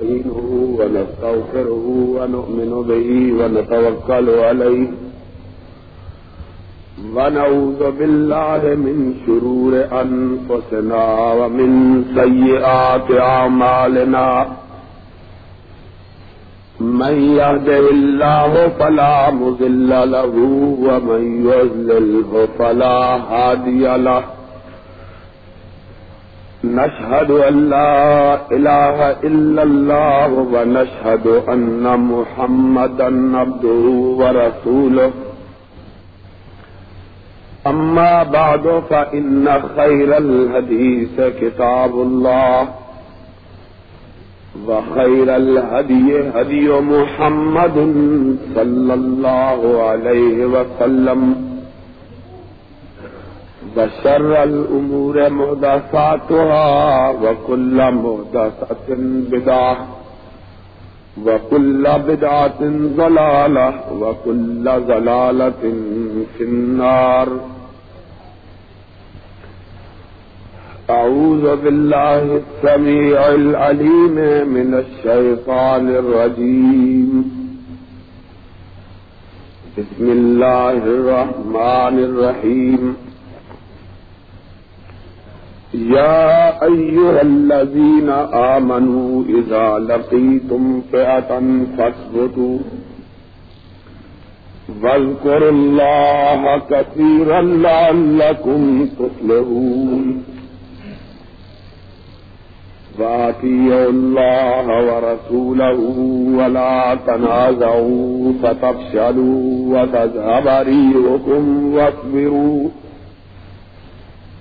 نستعينه ونستغفره ونؤمن به ونتوكل عليه ونعوذ بالله من شرور أنفسنا ومن سيئات أعمالنا من يهده الله فلا مذل له ومن يذلله فلا هادي له نشهد أن لا إله إلا الله ونشهد أن محمدا عبده ورسوله. أما بعد، فإن خير الهديث كتاب الله، وخير الهدي هدي محمد صلى الله عليه وسلم. وشر الأمور مهدساتها وكل مهدسة بدعة وكل بدعة ضلالة وكل ضلالة في النار أعوذ بالله السميع العليم من الشيطان الرجيم بسم الله الرحمن الرحيم يا أيها الذين آمنوا إذا لقيتم فئة فاثبتوا واذكروا الله كثيرا لعلكم تفلحون واتيوا الله ورسوله ولا تنازعوا فتفشلوا وتذهب ريحكم واصبروا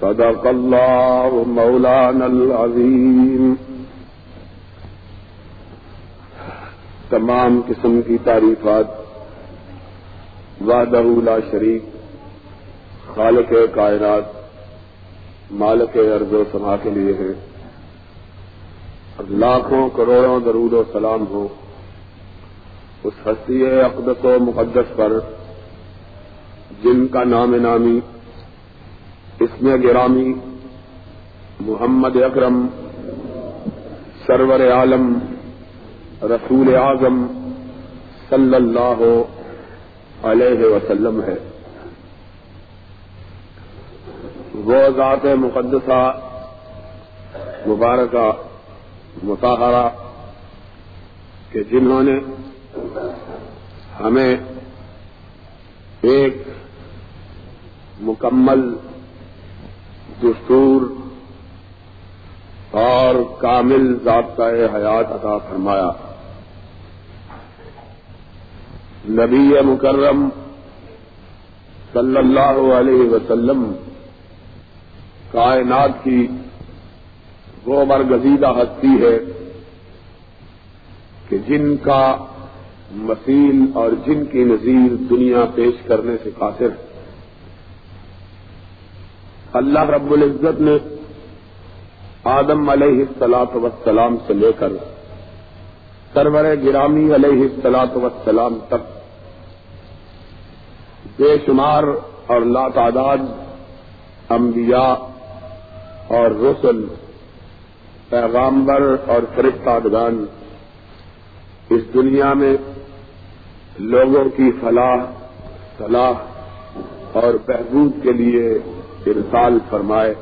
صدق الله مولانا العظيم. تمام قسم کی تعریفات، وحدہ لا شریک، خالق کائنات، مالک ارض و سما کے لیے ہیں۔ لاکھوں کروڑوں درود و سلام ہو اس ہستی اقدس و مقدس پر، جن کا نام نامی اس میں گرامی محمد اکرم، سرور عالم، رسول اعظم صلی اللہ علیہ وسلم ہے۔ وہ ذات مقدسہ، مبارکہ مطالعہ کہ جنہوں نے ہمیں ایک مکمل دستور اور کامل ضابطۂ حیات عطا فرمایا۔ نبی مکرم صلی اللہ علیہ وسلم کائنات کی وہ برگزیدہ ہستی ہے کہ جن کا مسیل اور جن کی نظیر دنیا پیش کرنے سے قاصر ہے اللہ رب العزت نے آدم علیہ السلاط وسلام سے لے کر سرور گرامی علیہ السلاط وسلام تک بے شمار اور لا تعداد انبیاء اور رسل، پیغامبر اور فرشتادگان اس دنیا میں لوگوں کی فلاح، صلاح اور بہبود کے لیے ارسال فرمائے،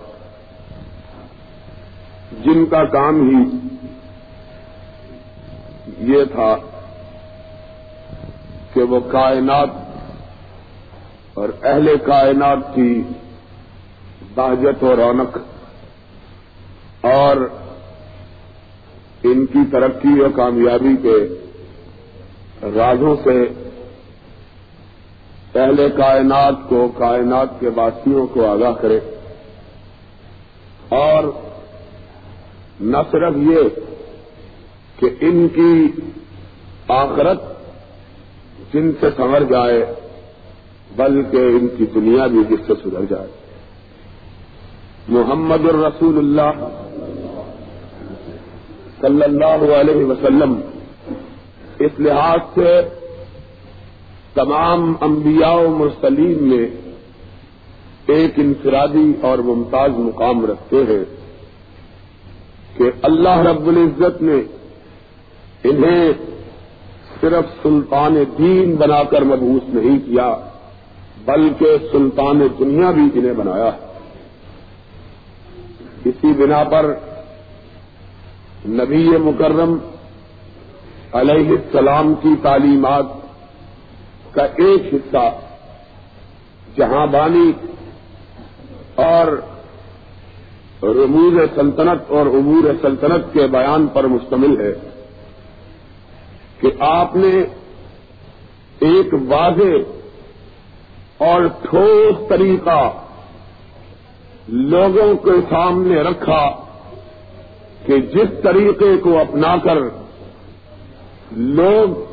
جن کا کام ہی یہ تھا کہ وہ کائنات اور اہل کائنات کی بہجت و رونق اور ان کی ترقی و کامیابی کے رازوں سے پہلے کائنات کو، کائنات کے باسیوں کو آگاہ کرے۔ اور نہ صرف یہ کہ ان کی آخرت جن سے سنور جائے، بلکہ ان کی دنیا بھی جس سے سدھر جائے۔ محمد الرسول اللہ صلی اللہ علیہ وسلم اس لحاظ سے تمام انبیاء و مرسلین میں ایک انفرادی اور ممتاز مقام رکھتے ہیں کہ اللہ رب العزت نے انہیں صرف سلطان دین بنا کر مبوس نہیں کیا، بلکہ سلطان دنیا بھی انہیں بنایا۔ اسی بنا پر نبی مکرم علیہ السلام کی تعلیمات کا ایک حصہ جہاں بانی اور رمور سلطنت اور عبور سلطنت کے بیان پر مشتمل ہے کہ آپ نے ایک واضح اور ٹھوس طریقہ لوگوں کے سامنے رکھا کہ جس طریقے کو اپنا کر لوگ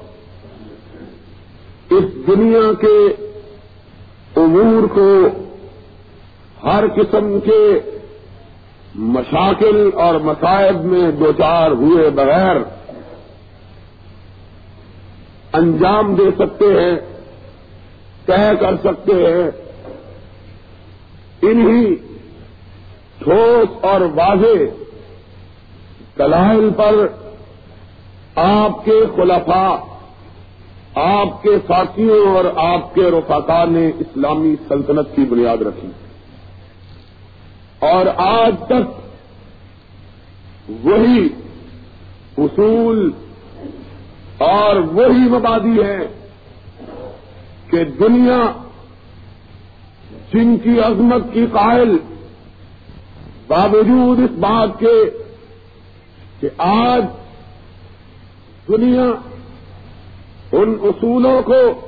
اس دنیا کے امور کو ہر قسم کے مشاکل اور مسائب میں دو چار ہوئے بغیر انجام دے سکتے ہیں، طے کر سکتے ہیں۔ انہی ٹھوس اور واضح دلائل پر آپ کے خلفاء آپ کے ساتھیوں اور آپ کے رفاقا نے اسلامی سلطنت کی بنیاد رکھی۔ اور آج تک وہی اصول اور وہی مبادی ہے کہ دنیا جن کی عظمت کی قائل باوجود اس بات کے کہ آج دنیا ان اصولوں کو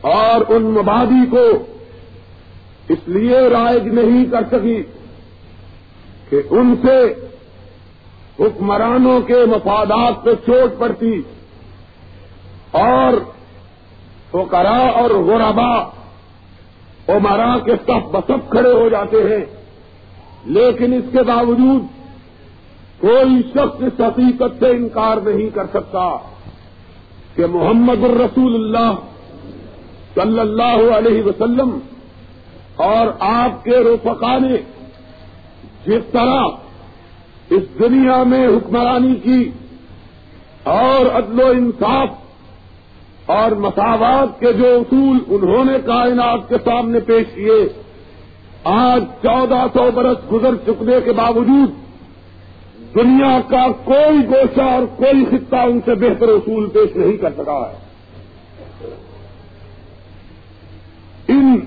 اور ان مبادی کو اس لیے رائج نہیں کر سکی کہ ان سے حکمرانوں کے مفادات پہ چوٹ پڑتی اور فقرا اور غربا عمرا کے سب بسب کھڑے ہو جاتے ہیں۔ لیکن اس کے باوجود کوئی شخص اس حقیقت سے انکار نہیں کر سکتا۔ کہ محمد الرسول اللہ صلی اللہ علیہ وسلم اور آپ کے روپکا نے جس طرح اس دنیا میں حکمرانی کی اور عدل و انصاف اور مساوات کے جو اصول انہوں نے کائنات کے سامنے پیش کیے، آج چودہ سو برس گزر چکنے کے باوجود دنیا کا کوئی گوشہ اور کوئی خطہ ان سے بہتر اصول پیش نہیں کر سکا ہے۔ ان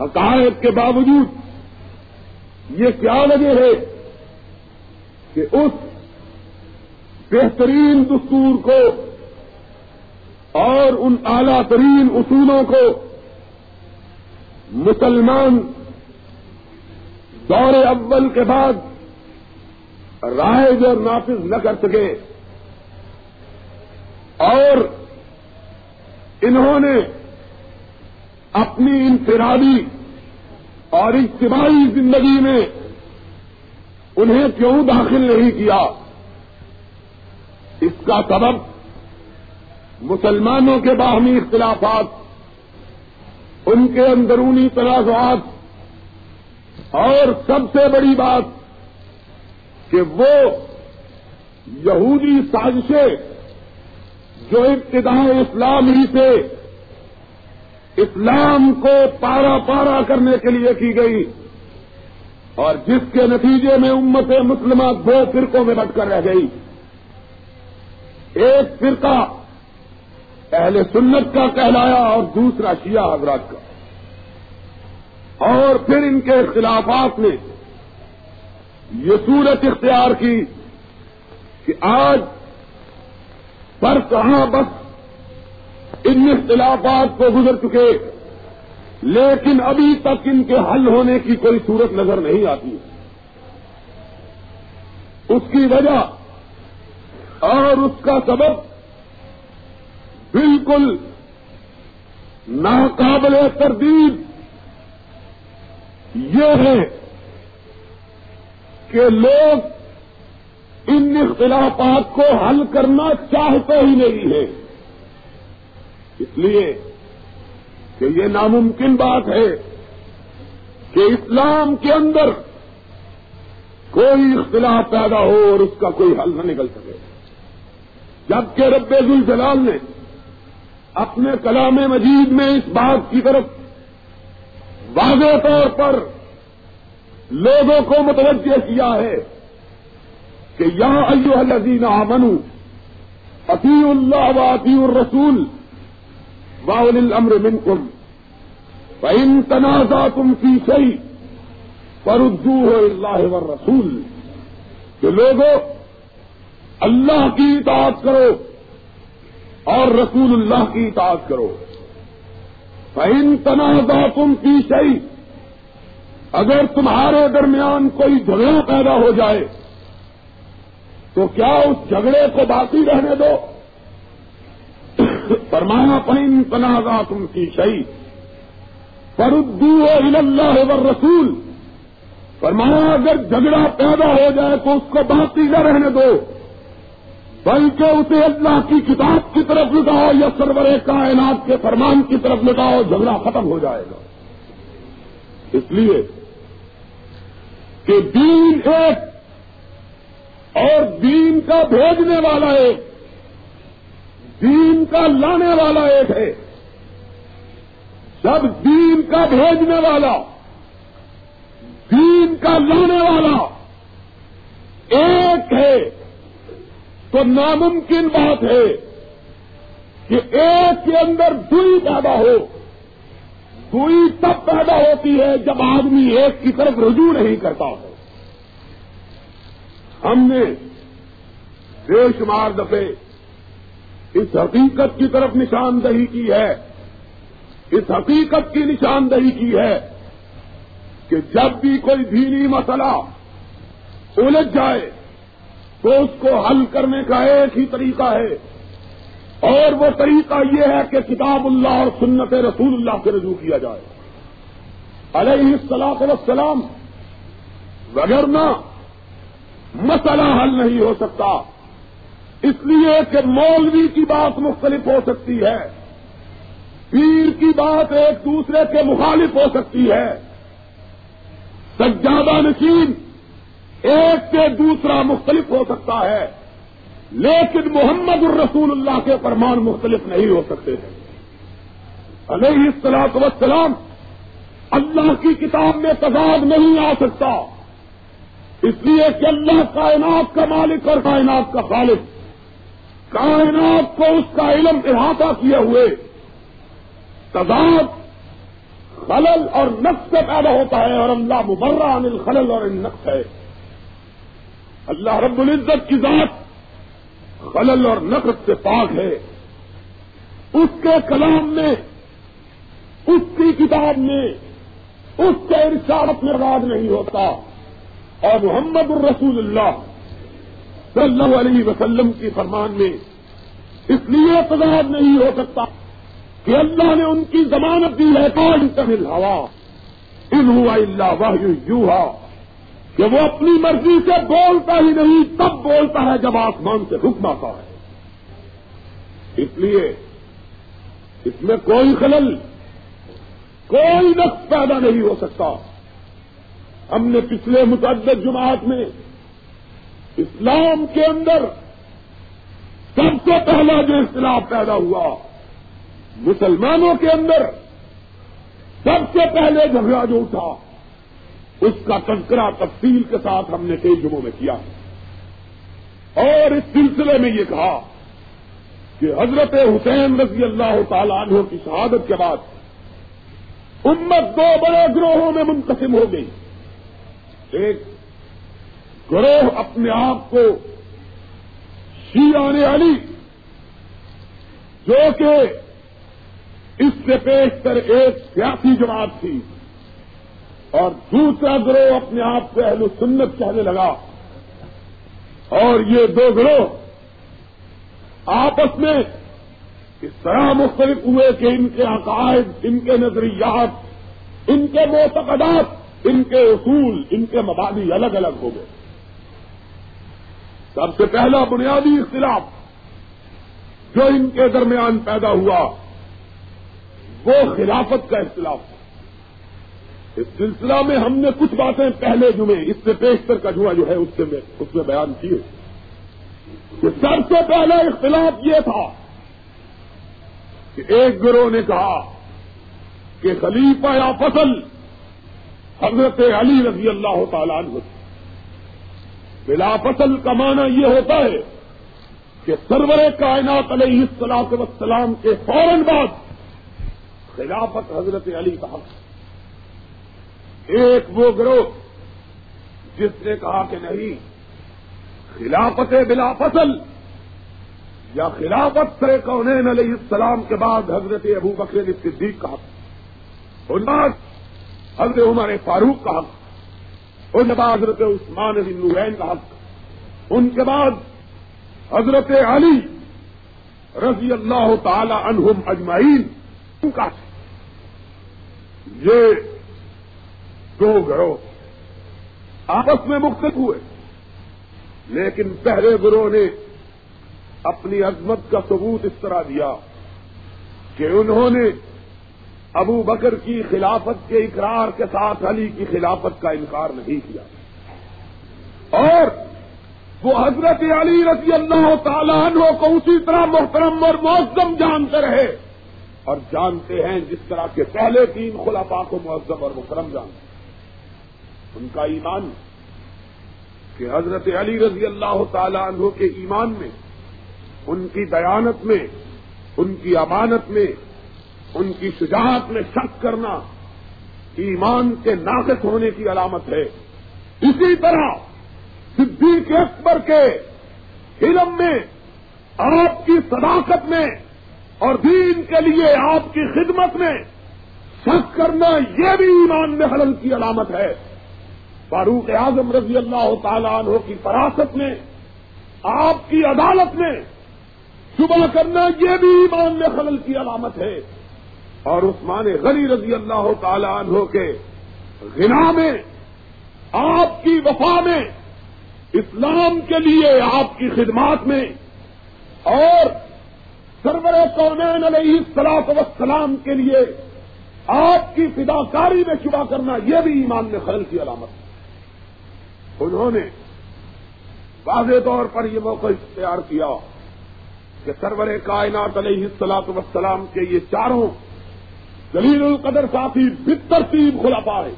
حقائق کے باوجود یہ کیا وجہ ہے کہ اس بہترین دستور کو اور ان اعلی ترین اصولوں کو مسلمان دور اول کے بعد رائج اور نافذ نہ کر سکے اور انہوں نے اپنی انفرادی اور اجتماعی زندگی میں انہیں کیوں داخل نہیں کیا؟ اس کا سبب مسلمانوں کے باہمی اختلافات، ان کے اندرونی تنازعات، اور سب سے بڑی بات کہ وہ یہودی سازشیں جو ابتداء اسلام ہی سے اسلام کو پارا پارا کرنے کے لیے کی گئی اور جس کے نتیجے میں امت مسلمہ دو فرقوں میں بٹ کر رہ گئی۔ ایک فرقہ اہل سنت کا کہلایا اور دوسرا شیعہ حضرات کا۔ اور پھر ان کے اختلافات نے یہ صورت اختیار کی کہ آج پر کہاں بس ان اختلافات کو گزر چکے، لیکن ابھی تک ان کے حل ہونے کی کوئی صورت نظر نہیں آتی۔ اس کی وجہ اور اس کا سبب بالکل بالکل ناقابل تردید یہ ہے کہ لوگ ان اختلافات کو حل کرنا چاہتے ہی نہیں ہے اس لیے کہ یہ ناممکن بات ہے کہ اسلام کے اندر کوئی اختلاف پیدا ہو اور اس کا کوئی حل نہ نکل سکے۔ جبکہ رب الجلال نے اپنے کلام مجید میں اس بات کی طرف واضح طور پر لوگوں کو متوجہ کیا ہے کہ یہاں ایو الذین آمنو اتی اللہ و اتی الرسول واول الامر منکم فإن تنازعتم في شيء فردوه اللہ والرسول کہ لوگوں اللہ کی اطاعت کرو اور رسول اللہ کی اطاعت کرو فإن تنازعتم في شيء اگر تمہارے درمیان کوئی جھگڑا پیدا ہو جائے تو کیا اس جھگڑے کو باقی رہنے دو؟ فرمایا پہن تنازع تم کی شہی پردو اللہ ور رسول فرمایا، اگر جھگڑا پیدا ہو جائے تو اس کو باقی نہ رہنے دو، بلکہ اسے اللہ کی کتاب کی طرف لٹاؤ یا سرور کائنات کے فرمان کی طرف لٹاؤ، جھگڑا ختم ہو جائے گا۔ اس لیے کہ دین ایک اور دین کا بھیجنے والا ایک، دین کا لانے والا ایک ہے۔ جب دین کا بھیجنے والا، دین کا لانے والا ایک ہے۔ تو ناممکن بات ہے کہ ایک کے اندر دوئی پیدا ہو۔ دوئی تب پیدا ہوتی ہے جب آدمی ایک کی طرف رجوع نہیں کرتا ہو۔ ہم نے بے شمار دفعے اس حقیقت کی طرف نشاندہی کی ہے۔ اس حقیقت کی نشاندہی کی ہے کہ جب بھی کوئی دینی مسئلہ الجھ جائے تو اس کو حل کرنے کا ایک ہی طریقہ ہے۔ اور وہ طریقہ یہ ہے کہ کتاب اللہ اور سنت رسول اللہ سے رجوع کیا جائے۔ علیہ السلاط والسلام وغیرہ مسئلہ حل نہیں ہو سکتا، اس لیے کہ مولوی کی بات مختلف ہو سکتی ہے، پیر کی بات ایک دوسرے کے مخالف ہو سکتی ہے۔ سجادہ نشین ایک سے دوسرا مختلف ہو سکتا ہے۔ لیکن محمد الرسول اللہ کے فرمان مختلف نہیں ہو سکتے ہیں علیہ السلاط وسلام اللہ کی کتاب میں تضاد نہیں آ سکتا۔ اس لیے کہ اللہ کائنات کا مالک اور کائنات کا خالق۔ کائنات کو اس کا علم احاطہ کیے ہوئے۔ تضاد خلل اور نقص سے پیدا ہوتا ہے اور اللہ مبرہ عن الخلل اور نقص ہے۔ اللہ رب العزت کی ذات خلل اور نقص سے پاک ہے۔ اس کے کلام میں، اس کی کتاب میں، اس کے ارشادت میں راج نہیں ہوتا۔ اور محمد الرسول اللہ صلی اللہ علیہ وسلم کی فرمان میں اس لیے تضاد نہیں ہو سکتا کہ اللہ نے ان کی ضمانت دی ہے۔ کون تمل ہوا ان ہوا اللہ واہ یو کہ وہ اپنی مرضی سے بولتا ہی نہیں، تب بولتا ہے جب آسمان سے حکم آتا ہے۔ اس لیے اس میں کوئی خلل، کوئی نقص پیدا نہیں ہو سکتا۔ ہم نے پچھلے متعدد جماعت میں اسلام کے اندر سب سے پہلا جو اختلاف پیدا ہوا، مسلمانوں کے اندر سب سے پہلے جھگڑا جو اٹھا۔ اس کا تذکرہ تفصیل کے ساتھ ہم نے کئی جمعوں میں کیا اور اس سلسلے میں یہ کہا کہ حضرت حسین رضی اللہ تعالیٰ عنہ کی شہادت کے بعد امت دو بڑے گروہوں میں منقسم ہو گئی۔ ایک گروہ اپنے آپ کو شیعان علی، جو کہ اس سے پیش کر ایک سیاسی جماعت تھی۔ اور دوسرا گروہ اپنے آپ کو اہل سنت کہنے لگا۔ اور یہ دو گروہ آپس میں اس طرح مختلف ہوئے کہ ان کے عقائد، ان کے نظریات، ان کے معتقدات، ان کے اصول، ان کے مبادی الگ الگ ہو گئے۔ سب سے پہلا بنیادی اختلاف جو ان کے درمیان پیدا ہوا، وہ خلافت کا اختلاف تھا۔ اس سلسلہ میں ہم نے کچھ باتیں پہلے جمعے اس سے پیشتر کا جمعہ جو ہے اس سے میں اس میں بیان کیے۔ کہ سب سے پہلا اختلاف یہ تھا کہ ایک گروہ نے کہا کہ خلیفہ یا فصل حضرت علی رضی اللہ تعالیٰ عنہ بلا فصل کا معنی یہ ہوتا ہے کہ سرور کائنات علیہ السلاط وسلام کے فوراً بعد خلافت حضرت علی کا حق۔ ایک وہ گروہ جس نے کہا کہ نہیں، خلافت بلا فصل یا خلافت سے کونین علیہ السلام کے بعد حضرت ابو بکر صدیق کا حق ان بعد حضرت عمر فاروق کا حق ان بعد حضرت عثمان بن نورین کا حق۔ ان کے بعد حضرت علی رضی اللہ تعالی عنہم اجمعین کا یہ دو گروہ آپس میں مختلف ہوئے۔ لیکن پہلے گروہ نے اپنی عظمت کا ثبوت اس طرح دیا کہ انہوں نے ابو بکر کی خلافت کے اقرار کے ساتھ علی کی خلافت کا انکار نہیں کیا۔ اور وہ حضرت علی رضی اللہ تعالیٰ عنہ کو اسی طرح محترم اور معذم جانتے رہے اور جانتے ہیں جس طرح کے پہلے تین خلافا کو معذم اور محترم جانتے ہیں۔ ان کا ایمان کہ حضرت علی رضی اللہ تعالیٰ عنہ کے ایمان میں، ان کی دیانت میں، ان کی امانت میں، ان کی شجاعت میں شک کرنا ایمان کے ناقص ہونے کی علامت ہے۔ اسی طرح صدیق اکبر کے علم میں، آپ کی صداقت میں اور دین کے لیے آپ کی خدمت میں شک کرنا یہ بھی ایمان میں حلل کی علامت ہے۔ فاروق اعظم رضی اللہ تعالیٰ عنہ کی فراست میں آپ کی عدالت میں صبح کرنا یہ بھی ایمان میں خلل کی علامت ہے۔ اور عثمان غنی رضی اللہ تعالی عنہ کے غنا میں، آپ کی وفا میں، اسلام کے لیے آپ کی خدمات میں، اور سرور کونین علیہ السلاط وسلام کے لیے آپ کی فداکاری میں شبہ کرنا یہ بھی ایمان میں خلل کی علامت ہے۔ انہوں نے واضح طور پر یہ موقع اختیار کیا کہ سرور کائنات علیہ السلاط وسلام کے یہ چاروں دلیل القدر ساتھی ترتیب کھلا پائے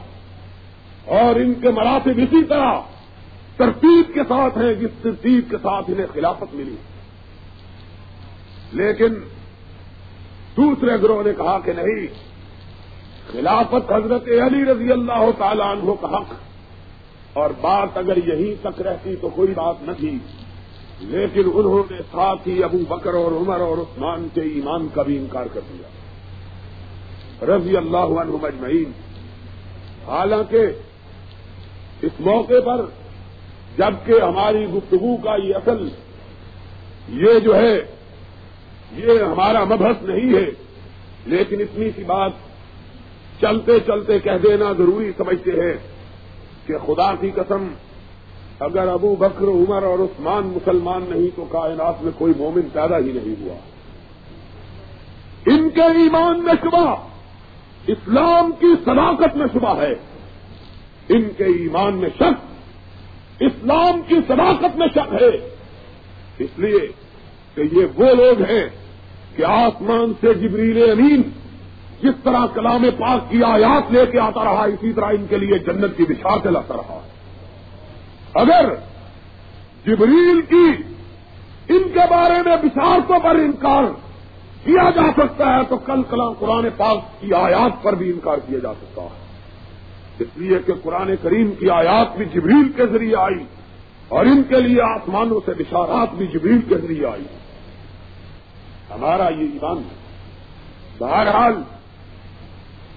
اور ان کے مراتب اسی طرح ترتیب کے ساتھ ہیں جس ترتیب کے ساتھ انہیں خلافت ملی۔ لیکن دوسرے گروہ نے کہا کہ نہیں، خلافت حضرت علی رضی اللہ تعالی عنہ کا حق اور بات اگر یہیں تک رہتی تو کوئی بات نہ تھی لیکن انہوں نے ساتھ ہی ابو بکر اور عمر اور عثمان کے ایمان کا بھی انکار کر دیا۔ رضی اللہ عنہ مجمعین حالانکہ اس موقع پر جبکہ ہماری گفتگو کا یہ اصل یہ جو ہے، یہ ہمارا مبحث نہیں ہے، لیکن اتنی سی بات چلتے چلتے کہہ دینا ضروری سمجھتے ہیں۔ کہ خدا کی قسم، اگر ابو بکر، عمر اور عثمان مسلمان نہیں، تو کائنات میں کوئی مومن پیدا ہی نہیں ہوا۔ ان کے ایمان میں شبہ، اسلام کی صداقت میں شبہ ہے۔ ان کے ایمان میں شک، اسلام کی صداقت میں شک ہے۔ اس لیے کہ یہ وہ لوگ ہیں کہ آسمان سے جبریل امین جس طرح کلام پاک کی آیات لے کے آتا رہا، اسی طرح ان کے لیے جنت کی بشار سے لاتا رہا۔ اگر جبریل کی ان کے بارے میں بشارتوں پر انکار کیا جا سکتا ہے، تو کل کلام قرآن پاک کی آیات پر بھی انکار کیا جا سکتا ہے۔ اس لیے کہ قرآن کریم کی آیات بھی جبریل کے ذریعے آئی، اور ان کے لیے آسمانوں سے بشارات بھی جبریل کے ذریعے آئی۔ ہمارا یہ ایمان ہے۔ بہرحال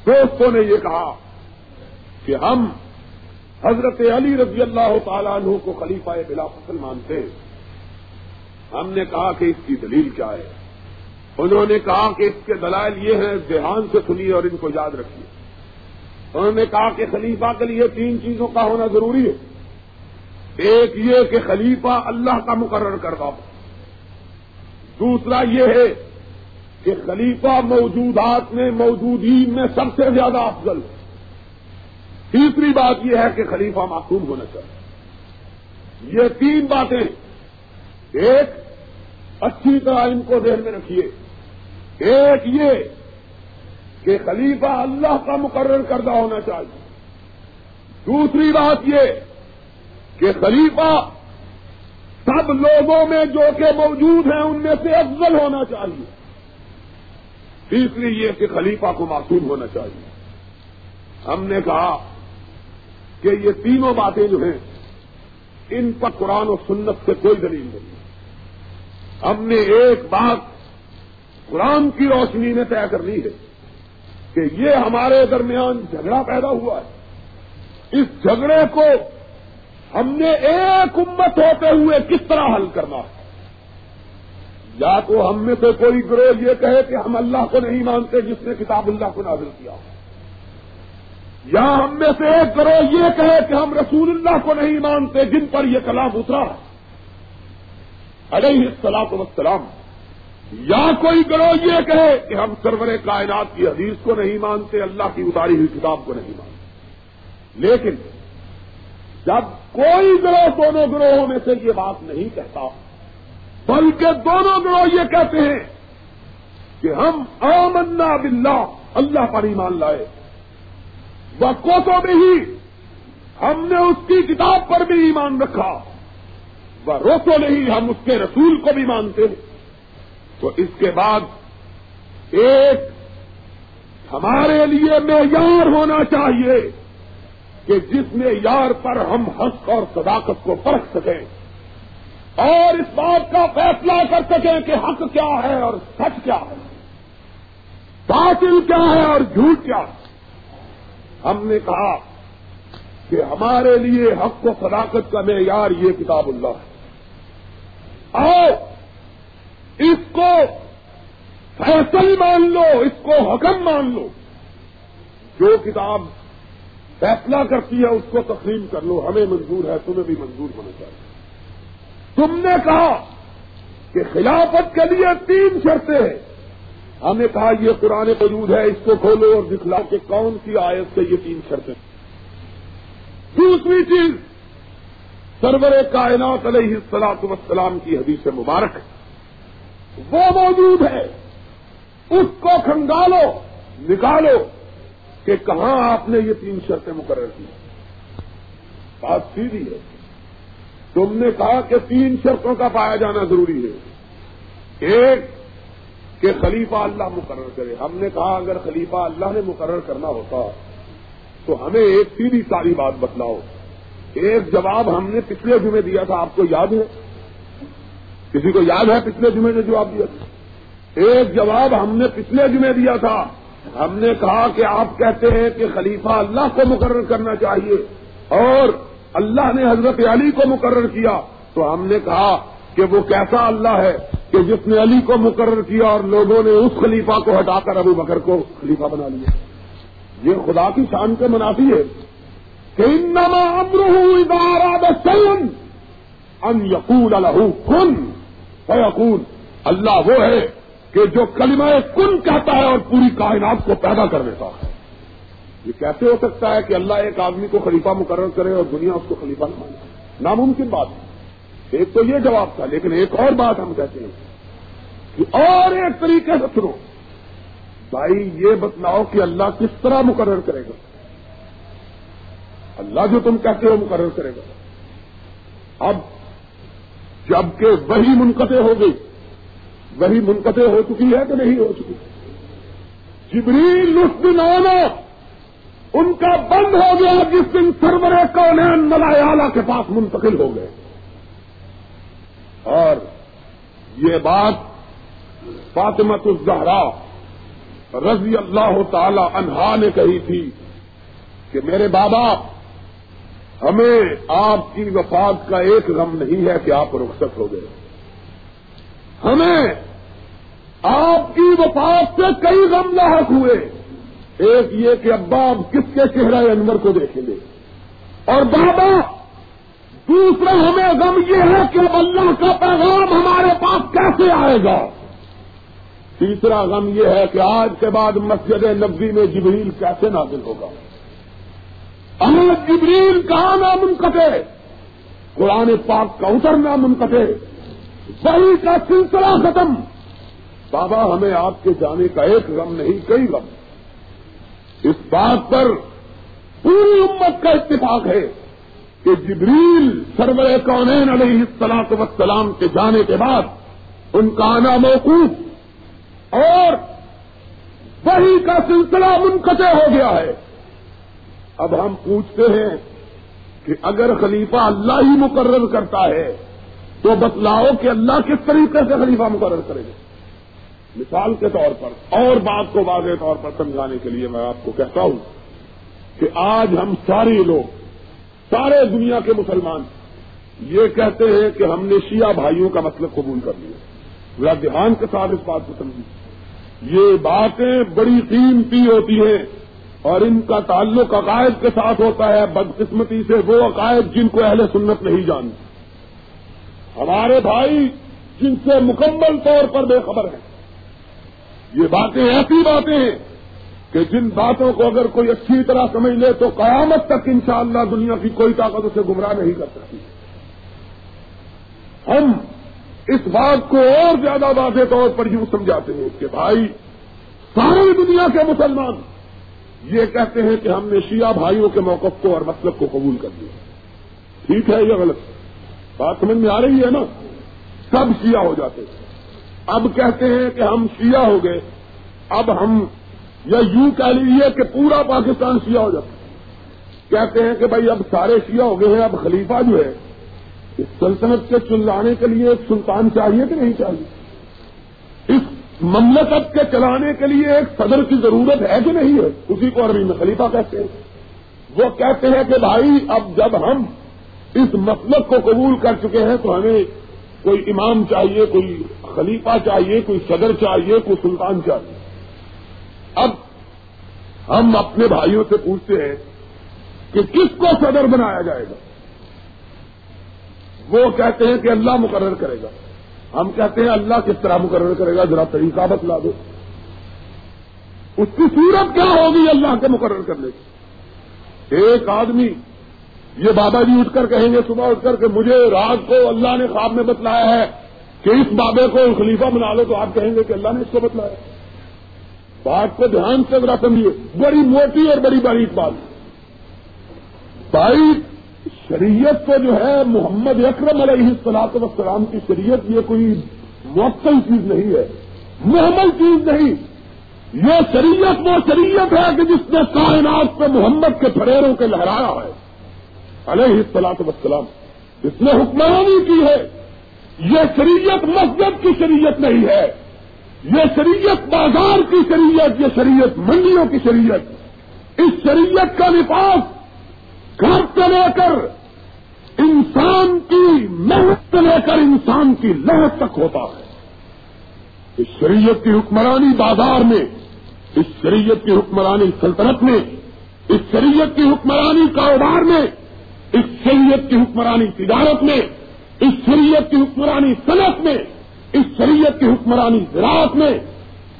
دوستوں نے یہ کہا کہ ہم حضرت علی رضی اللہ تعالیٰ عنہ کو خلیفہ بلا فصل مانتے ہیں۔ ہم نے کہا کہ اس کی دلیل کیا ہے؟ انہوں نے کہا کہ اس کے دلائل یہ ہیں، دھیان سے سنیے اور ان کو یاد رکھیے۔ انہوں نے کہا کہ خلیفہ کے لیے تین چیزوں کا ہونا ضروری ہے۔ ایک یہ کہ خلیفہ اللہ کا مقرر کردہ ہو۔ دوسرا یہ ہے کہ خلیفہ موجودات میں موجودین میں سب سے زیادہ افضل ہے۔ تیسری بات یہ ہے کہ خلیفہ معصوم ہونا چاہیے۔ یہ تین باتیں ایک، اچھی طرح ان کو ذہن میں رکھیے۔ ایک یہ کہ خلیفہ اللہ کا مقرر کردہ ہونا چاہیے۔ دوسری بات یہ کہ خلیفہ سب لوگوں میں جو کہ موجود ہیں ان میں سے افضل ہونا چاہیے۔ تیسری یہ کہ خلیفہ کو معصوم ہونا چاہیے۔ ہم نے کہا کہ یہ تینوں باتیں جو ہیں، ان پر قرآن و سنت سے کوئی دلیل نہیں۔ ہم نے ایک بات قرآن کی روشنی میں طے کرنی ہے کہ یہ ہمارے درمیان جھگڑا پیدا ہوا ہے۔ اس جھگڑے کو ہم نے ایک امت ہوتے ہوئے کس طرح حل کرنا ہے؟ یا تو ہم میں سے کوئی گروہ یہ کہے کہ ہم اللہ کو نہیں مانتے جس نے کتاب اللہ کو نازل کیا یا ہم میں سے ایک گروہ یہ کہے کہ ہم رسول اللہ کو نہیں مانتے جن پر یہ کلام اترا ہے۔ علیہ السلام وسلام یا کوئی گروہ یہ کہے کہ ہم سرور کائنات کی حدیث کو نہیں مانتے، اللہ کی اتاری ہوئی کتاب کو نہیں مانتے۔ لیکن جب کوئی گروہ دونوں گروہوں میں سے یہ بات نہیں کہتا بلکہ دونوں گروہ یہ کہتے ہیں کہ ہم آمنا باللہ، اللہ پر ایمان لائے۔ وہ میں ہی ہم نے اس کی کتاب پر بھی ایمان رکھا۔ وہ روسو نہیں ہم اس کے رسول کو بھی مانتے ہیں۔ تو اس کے بعد ایک ہمارے لیے معیار ہونا چاہیے کہ جس میں یار پر ہم حق اور صداقت کو پرکھ سکیں۔ اور اس بات کا فیصلہ کر سکیں کہ حق کیا ہے اور سچ کیا ہے۔ باطل کیا ہے اور جھوٹ کیا ہے۔ ہم نے کہا کہ ہمارے لیے حق و صداقت کا معیار یہ کتاب اللہ ہے۔ آؤ، اس کو فیصل مان لو، اس کو حکم مان لو۔ جو کتاب فیصلہ کرتی ہے، اس کو تقسیم کر لو۔ ہمیں منظور ہے، تمہیں بھی منظور ہونا چاہیے۔ تم نے کہا کہ خلافت کے لیے تین شرطیں ہیں۔ ہمیں کہا یہ قرآن وجود ہے، اس کو کھولو اور دکھلا کہ کون سی آیت سے یہ تین شرطیں دوسری چیز، سرور کائنات علیہ السلاط وسلام کی حدیث مبارک، وہ موجود ہے۔ اس کو کھنگالو، نکالو کہ کہاں آپ نے یہ تین شرطیں مقرر کی۔ بات سیدھی ہے۔ تم نے کہا کہ تین شرطوں کا پایا جانا ضروری ہے۔ ایک، کہ خلیفہ اللہ مقرر کرے۔ ہم نے کہا اگر خلیفہ اللہ نے مقرر کرنا ہوتا تو ہمیں ایک سیدھی ساری بات بتلاؤ۔ ایک جواب ہم نے پچھلے جمعے دیا تھا، آپ کو یاد ہے؟ کسی کو یاد ہے پچھلے جمعے نے جواب دیا تھا؟ ایک جواب ہم نے پچھلے جمعے دیا تھا۔ ہم نے کہا کہ آپ کہتے ہیں کہ خلیفہ اللہ کو مقرر کرنا چاہیے اور اللہ نے حضرت علی کو مقرر کیا تو ہم نے کہا کہ وہ کیسا اللہ ہے کہ جس نے علی کو مقرر کیا اور لوگوں نے اس خلیفہ کو ہٹا کر ابو بکر کو خلیفہ بنا لیا۔ یہ خدا کی شان کے منافی ہے۔ کہ انما امرہ ان یقول الح کن فیقول اللہ وہ ہے کہ جو کلمہ کن کہتا ہے اور پوری کائنات کو پیدا کر دیتا ہے۔ یہ کیسے ہو سکتا ہے کہ اللہ ایک آدمی کو خلیفہ مقرر کرے اور دنیا اس کو خلیفہ نہ مانے ناممکن بات ہے۔ ایک تو یہ جواب تھا، لیکن ایک اور بات ہم کہتے ہیں کہ اور ایک طریقے سے سنو۔ بھائی، یہ بتلاؤ کہ اللہ کس طرح مقرر کرے گا۔ اللہ جو تم کہتے ہو مقرر کرے گا۔ اب جبکہ وہی منقطع ہو گئی، وہی منقطع ہو چکی ہے کہ نہیں ہو چکی؟ جبریل اس دن ان کا بند ہو گیا جس دن سرور کونین ملایالہ کے پاس منتقل ہو گئے۔ اور یہ بات فاطمت الزہرا رضی اللہ تعالی عنہا نے کہی تھی کہ میرے بابا، ہمیں آپ کی وفات کا ایک غم نہیں ہے کہ آپ رخصت ہو گئے۔ ہمیں آپ کی وفات سے کئی غم لاحق ہوئے۔ ایک یہ کہ ابا اب کس کے چہرہ انور کو دیکھیں گے۔ اور بابا، دوسرا ہمیں غم یہ ہے کہ اب اللہ کا پیغام ہمارے پاس کیسے آئے گا؟ تیسرا غم یہ ہے کہ آج کے بعد مسجد نبی میں جبریل کیسے نازل ہوگا؟ آج جبریل کہاں نامنقطع قرآن پاک کا اترنا منقطع وہی کا سلسلہ ختم۔ بابا، ہمیں آپ کے جانے کا ایک غم نہیں، کئی غم۔ اس بات پر پوری امت کا اتفاق ہے کہ جبریل سرور کونین علیہ السلاط وسلام کے جانے کے بعد ان کا آنا موقوف اور وہی کا سلسلہ منقطع ہو گیا ہے۔ اب ہم پوچھتے ہیں کہ اگر خلیفہ اللہ ہی مقرر کرتا ہے تو بتلاؤ کہ اللہ کس طریقے سے خلیفہ مقرر کرے گا؟ مثال کے طور پر اور بات کو واضح طور پر سمجھانے کے لیے میں آپ کو کہتا ہوں کہ آج ہم سارے لوگ، سارے دنیا کے مسلمان یہ کہتے ہیں کہ ہم نے شیعہ بھائیوں کا مطلب قبول کر لیا۔ ذرا دھیان کے ساتھ اس بات کو سمجھی یہ باتیں بڑی قیمتی ہوتی ہیں اور ان کا تعلق عقائد کے ساتھ ہوتا ہے، بدقسمتی سے وہ عقائد جن کو اہل سنت نہیں جانتے۔ ہمارے بھائی جن سے مکمل طور پر بے خبر ہیں۔ یہ باتیں ایسی باتیں ہیں کہ جن باتوں کو اگر کوئی اچھی طرح سمجھ لے تو قیامت تک انشاءاللہ دنیا کی کوئی طاقت اسے گمراہ نہیں کر سکتی۔ ہم اس بات کو اور زیادہ واضح طور پر یوں سمجھاتے ہیں کہ بھائی ساری دنیا کے مسلمان یہ کہتے ہیں کہ ہم نے شیعہ بھائیوں کے موقف کو اور مطلب کو قبول کر دیا ٹھیک ہے یا غلط بات سمجھ میں آ رہی ہے نا؟ سب شیعہ ہو جاتے ہیں۔ اب کہتے ہیں کہ ہم شیعہ ہو گئے۔ اب ہم یا یوں کہہ لیجیے کہ پورا پاکستان شیعہ ہو جاتا کہتے ہیں کہ بھائی اب سارے شیعہ ہو گئے ہیں، اب خلیفہ جو ہے، اس سلطنت کے چلانے کے لیے ایک سلطان چاہیے کہ نہیں چاہیے؟ اس مملکت کے چلانے کے لیے ایک صدر کی ضرورت ہے کہ نہیں ہے؟ اسی کو عربی میں خلیفہ کہتے ہیں۔ وہ کہتے ہیں کہ بھائی اب جب ہم اس مطلب کو قبول کر چکے ہیں تو ہمیں کوئی امام چاہیے، کوئی خلیفہ چاہیے، کوئی صدر چاہیے، کوئی سلطان چاہیے۔ اب ہم اپنے بھائیوں سے پوچھتے ہیں کہ کس کو صدر بنایا جائے گا؟ وہ کہتے ہیں کہ اللہ مقرر کرے گا۔ ہم کہتے ہیں اللہ کس طرح مقرر کرے گا؟ ذرا طریقہ بتلا دو۔ اس کی صورت کیا ہوگی اللہ کے مقرر کرنے کی؟ ایک آدمی یہ بابا جی اٹھ کر کہیں گے، صبح اٹھ کر کہ مجھے رات کو اللہ نے خواب میں بتلایا ہے کہ اس بابے کو خلیفہ بنا لو تو آپ کہیں گے کہ اللہ نے اس کو بتلایا۔ بات کو دھیان سے ذرا سمجھیے۔ بڑی موٹی اور بڑی باریک بات۔ بھائی، شریعت کو جو ہے، محمد اکرم علیہ السلاط وسلام کی شریعت یہ کوئی معطل چیز نہیں ہے۔ محمل چیز نہیں۔ یہ شریعت وہ شریعت ہے کہ جس نے کائنات پہ محمد کے پھریروں کے لہرایا ہے۔ علیہ السلاط وسلام اس نے حکمرانی کی ہے۔ یہ شریعت مسجد کی شریعت نہیں ہے۔ یہ شریعت بازار کی شریعت، یہ شریعت منڈیوں کی شریعت۔ اس شریعت کا نفاذ گھر سے لے کر انسان کی محنت سے لے کر انسان کی لہر تک ہوتا ہے۔ اس شریعت کی حکمرانی بازار میں، اس شریعت کی حکمرانی سلطنت میں، اس شریعت کی حکمرانی کاروبار میں اس شریعت کی حکمرانی تجارت میں، اس شریعت کی حکمرانی صنعت میں، اس شریعت کی حکمرانی زراعت میں،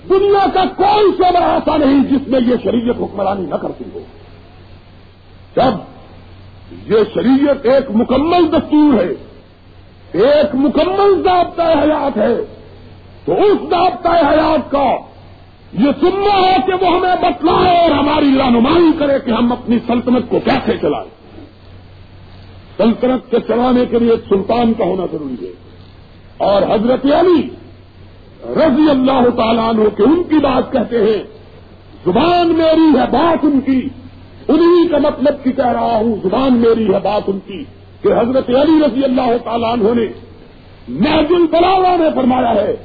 دنیا کا کوئی شعبہ ایسا نہیں جس میں یہ شریعت حکمرانی نہ کرتی ہو۔ جب یہ شریعت ایک مکمل دستور ہے، ایک مکمل ضابطۂ حیات ہے، تو اس ضابطۂ حیات کا یہ سننا ہے کہ وہ ہمیں بتلائے اور ہماری رہنمائی کرے کہ ہم اپنی سلطنت کو کیسے چلائیں۔ سلطنت کے چلانے کے لیے ایک سلطان کا ہونا ضروری ہے۔ اور حضرت علی رضی اللہ تعالیٰ عنہ کہ ان کی بات کہتے ہیں، زبان میری ہے بات ان کی۔ انہی کا مطلب کی کہہ رہا ہوں، زبان میری ہے بات ان کی۔ کہ حضرت علی رضی اللہ تعالیٰ عنہ نے نیج البلاغا نے فرمایا ہے۔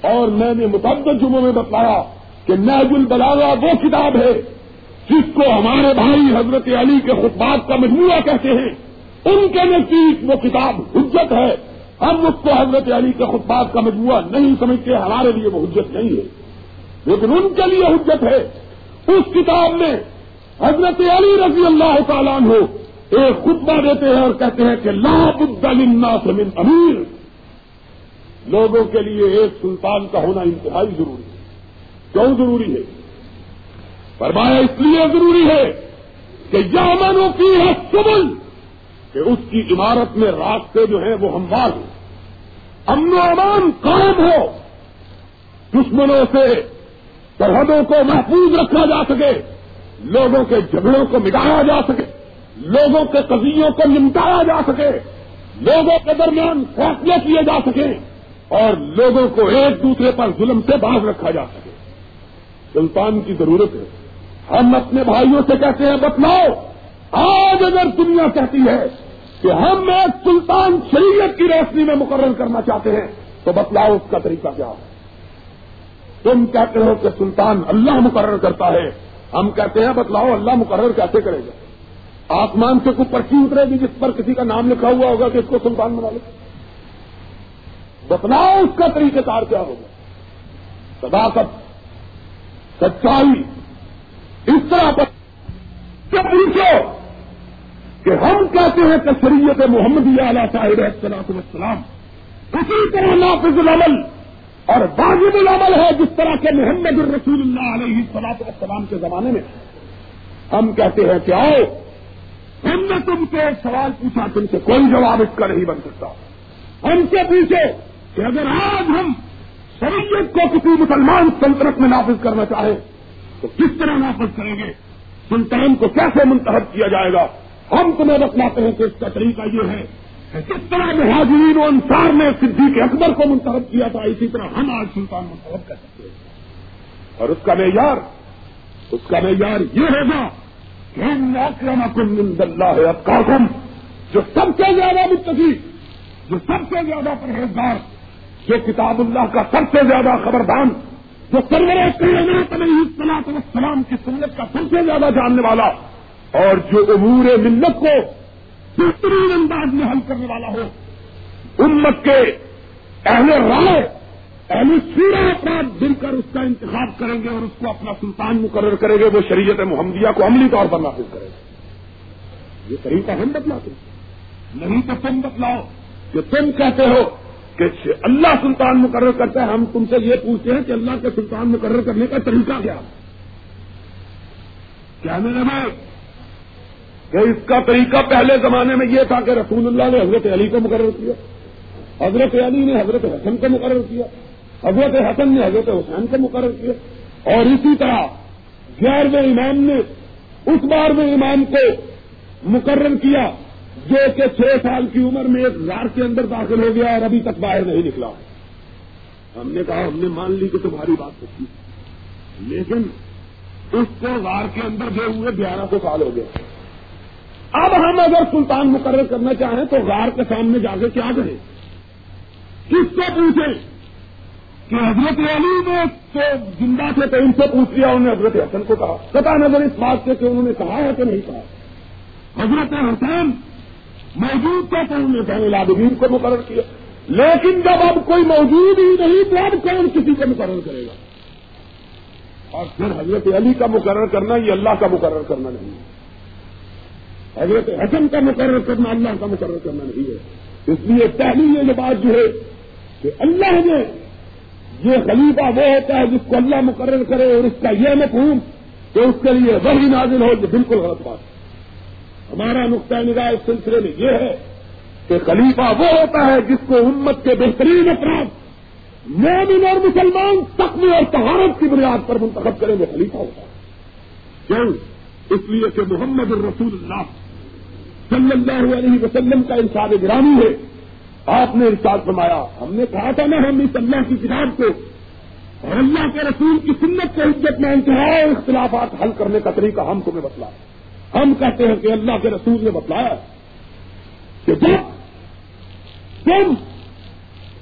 اور میں نے متعدد جمعوں میں بتلایا کہ نیج البلاغا وہ کتاب ہے جس کو ہمارے بھائی حضرت علی کے خطبات کا مجموعہ کہتے ہیں۔ ان کے نزدیک وہ کتاب حجت ہے۔ ہم اس کو حضرت علی کے خطبات کا مجموعہ نہیں سمجھتے، ہمارے لیے وہ حجت نہیں ہے۔ لیکن ان کے لیے حجت ہے۔ اس کتاب میں حضرت علی رضی اللہ تعالیٰ ہو ایک خطبہ دیتے ہیں اور کہتے ہیں کہ لا سے من امیر۔ لوگوں کے لیے ایک سلطان کا ہونا انتہائی ضروری ہے۔ کیوں ضروری ہے؟ فرمایا اس لیے ضروری ہے کہ یامنوں کی ہے سبل کہ اس کی عمارت میں راستے جو ہیں وہ ہموار ہوں۔ امن و امان قائم ہو۔ دشمنوں سے سرحدوں کو محفوظ رکھا جا سکے۔ لوگوں کے جھگڑوں کو مٹایا جا سکے۔ لوگوں کے قضیوں کو نمٹایا جا سکے۔ لوگوں کے درمیان فیصلے کیے جا سکیں اور لوگوں کو ایک دوسرے پر ظلم سے باز رکھا جا سکے۔ سلطان کی ضرورت ہے۔ ہم اپنے بھائیوں سے کہتے ہیں، بتلاؤ۔ آج اگر دنیا کہتی ہے کہ ہم ایک سلطان شریعت کی روشنی میں مقرر کرنا چاہتے ہیں، تو بتلاؤ اس کا طریقہ کیا؟ ہے تم کہتے ہو کہ سلطان اللہ مقرر کرتا ہے، ہم کہتے ہیں بتلاؤ اللہ مقرر کیسے کرے گا؟ آسمان سے کوئی پرچی اترے گی جس پر کسی کا نام لکھا ہوا ہوگا کہ اس کو سلطان بنا لے۔ بتلاؤ اس کا طریقہ کار کیا ہوگا؟ صداقت، سچائی، اس طرح پر کیا پوچھو کہ ہم کہتے ہیں کہ شریعت محمد اعلیٰ صاحب صلاحت السلام اسی طرح نافذ العمل اور واجب العمل ہے جس طرح کے محمد الرسول اللہ علیہ صلاح السلام کے زمانے میں۔ ہم کہتے ہیں کہ آؤ، ہم نے تم سے ایک سوال پوچھا، تم سے کوئی جواب اس کا نہیں بن سکتا۔ ہم سے پوچھے کہ اگر آج ہم شریعت کو کسی مسلمان سلطنت میں نافذ کرنا چاہیں، تو کس طرح نافذ کریں گے؟ سلطان کو کیسے منتخب کیا جائے گا؟ ہم تمہیں بتلاتے ہیں کہ اس کا طریقہ یہ ہے کس طرح مہاجرین و انصار نے صدیق اکبر کو منتخب کیا تھا، اسی طرح ہم آج سلطان منتخب کر سکتے ہیں۔ اور اس کا معیار، اس کا معیار یہ ہوگا کہ نوکرما کن اللہ ہے جو سب سے زیادہ متقی، جو سب سے زیادہ پرہیزگار، جو کتاب اللہ کا سب سے زیادہ خبردان جو سرور صلاح السلام کی سنت کا سب سے زیادہ جاننے والا اور جو امور ملت کو بہترین انداز میں حل کرنے والا ہو، امت کے اہل رائے اہل سیرا افراد دل کر اس کا انتخاب کریں گے اور اس کو اپنا سلطان مقرر کریں گے، وہ شریعت محمدیہ کو عملی طور پر نافذ کریں گے۔ یہ طریقہ ہم بتلاتے نہیں تو تم بتلاؤ کہ تم کہتے ہو کہ اللہ سلطان مقرر کرتا ہے، ہم تم سے یہ پوچھتے ہیں کہ اللہ کے سلطان مقرر کرنے کا طریقہ کیا؟ کیا میرے میں کہ اس کا طریقہ پہلے زمانے میں یہ تھا کہ رسول اللہ نے حضرت علی کو مقرر کیا، حضرت علی نے حضرت حسن کو مقرر کیا، حضرت حسن نے حضرت حسین کو مقرر کیا، اور اسی طرح گیارہویں امام نے اس بار میں امام کو مقرر کیا جو کہ چھ سال کی عمر میں ایک غار کے اندر داخل ہو گیا اور ابھی تک باہر نہیں نکلا۔ ہم نے کہا، ہم نے مان لی کہ تمہاری بات سچی لیکن اس کو غار کے اندر گئے ہوئے گیارہ سو سال ہو گئے۔ اب ہم اگر سلطان مقرر کرنا چاہیں تو غار کے سامنے جا کے کیا کریں؟ کس سے پوچھیں؟ کہ حضرت علی نے تو زندہ تھے تو ان سے پوچھ لیا، انہوں نے حضرت حسن کو کہا۔ پتا نظر اس بات سے کہ انہوں نے کہا ہے کہ نہیں کہا۔ حضرت حسین موجود تھا؟ تو انہوں نے لادین کو مقرر کیا۔ لیکن جب اب کوئی موجود ہی نہیں، تو اب کون کسی کو مقرر کرے گا؟ اور پھر حضرت علی کا مقرر کرنا، یہ اللہ کا مقرر کرنا نہیں ہے۔ حضرت حسن کا مقرر کرنا اللہ کا مقرر کرنا نہیں ہے۔ اس لیے پہلی یہ بات جو ہے کہ اللہ نے یہ خلیفہ وہ ہوتا ہے جس کو اللہ مقرر کرے اور اس کا یہ مفہوم کہ اس کے لیے وہی نازل ہو، یہ بالکل غلط بات ہے۔ ہمارا نقطۂ نگاہ اس سلسلے میں یہ ہے کہ خلیفہ وہ ہوتا ہے جس کو امت کے بہترین افراد، مومن اور مسلمان تقوی اور تہارت کی بنیاد پر منتخب کریں وہ خلیفہ ہوتا ہے۔ کیوں اس لیے کہ محمد الرسول اللہ صلی اللہ علیہ وسلم کا انسان گرامی ہے۔ آپ نے ارشاد فرمایا، ہم نے کہا تھا نا، ہم اس اللہ کی کتاب کو اور اللہ کے رسول کی سنت کے عزت میں انتہا اختلافات حل کرنے کا طریقہ ہم تمہیں بتلا ہم کہتے ہیں کہ اللہ کے رسول نے بتلایا کہ جب تم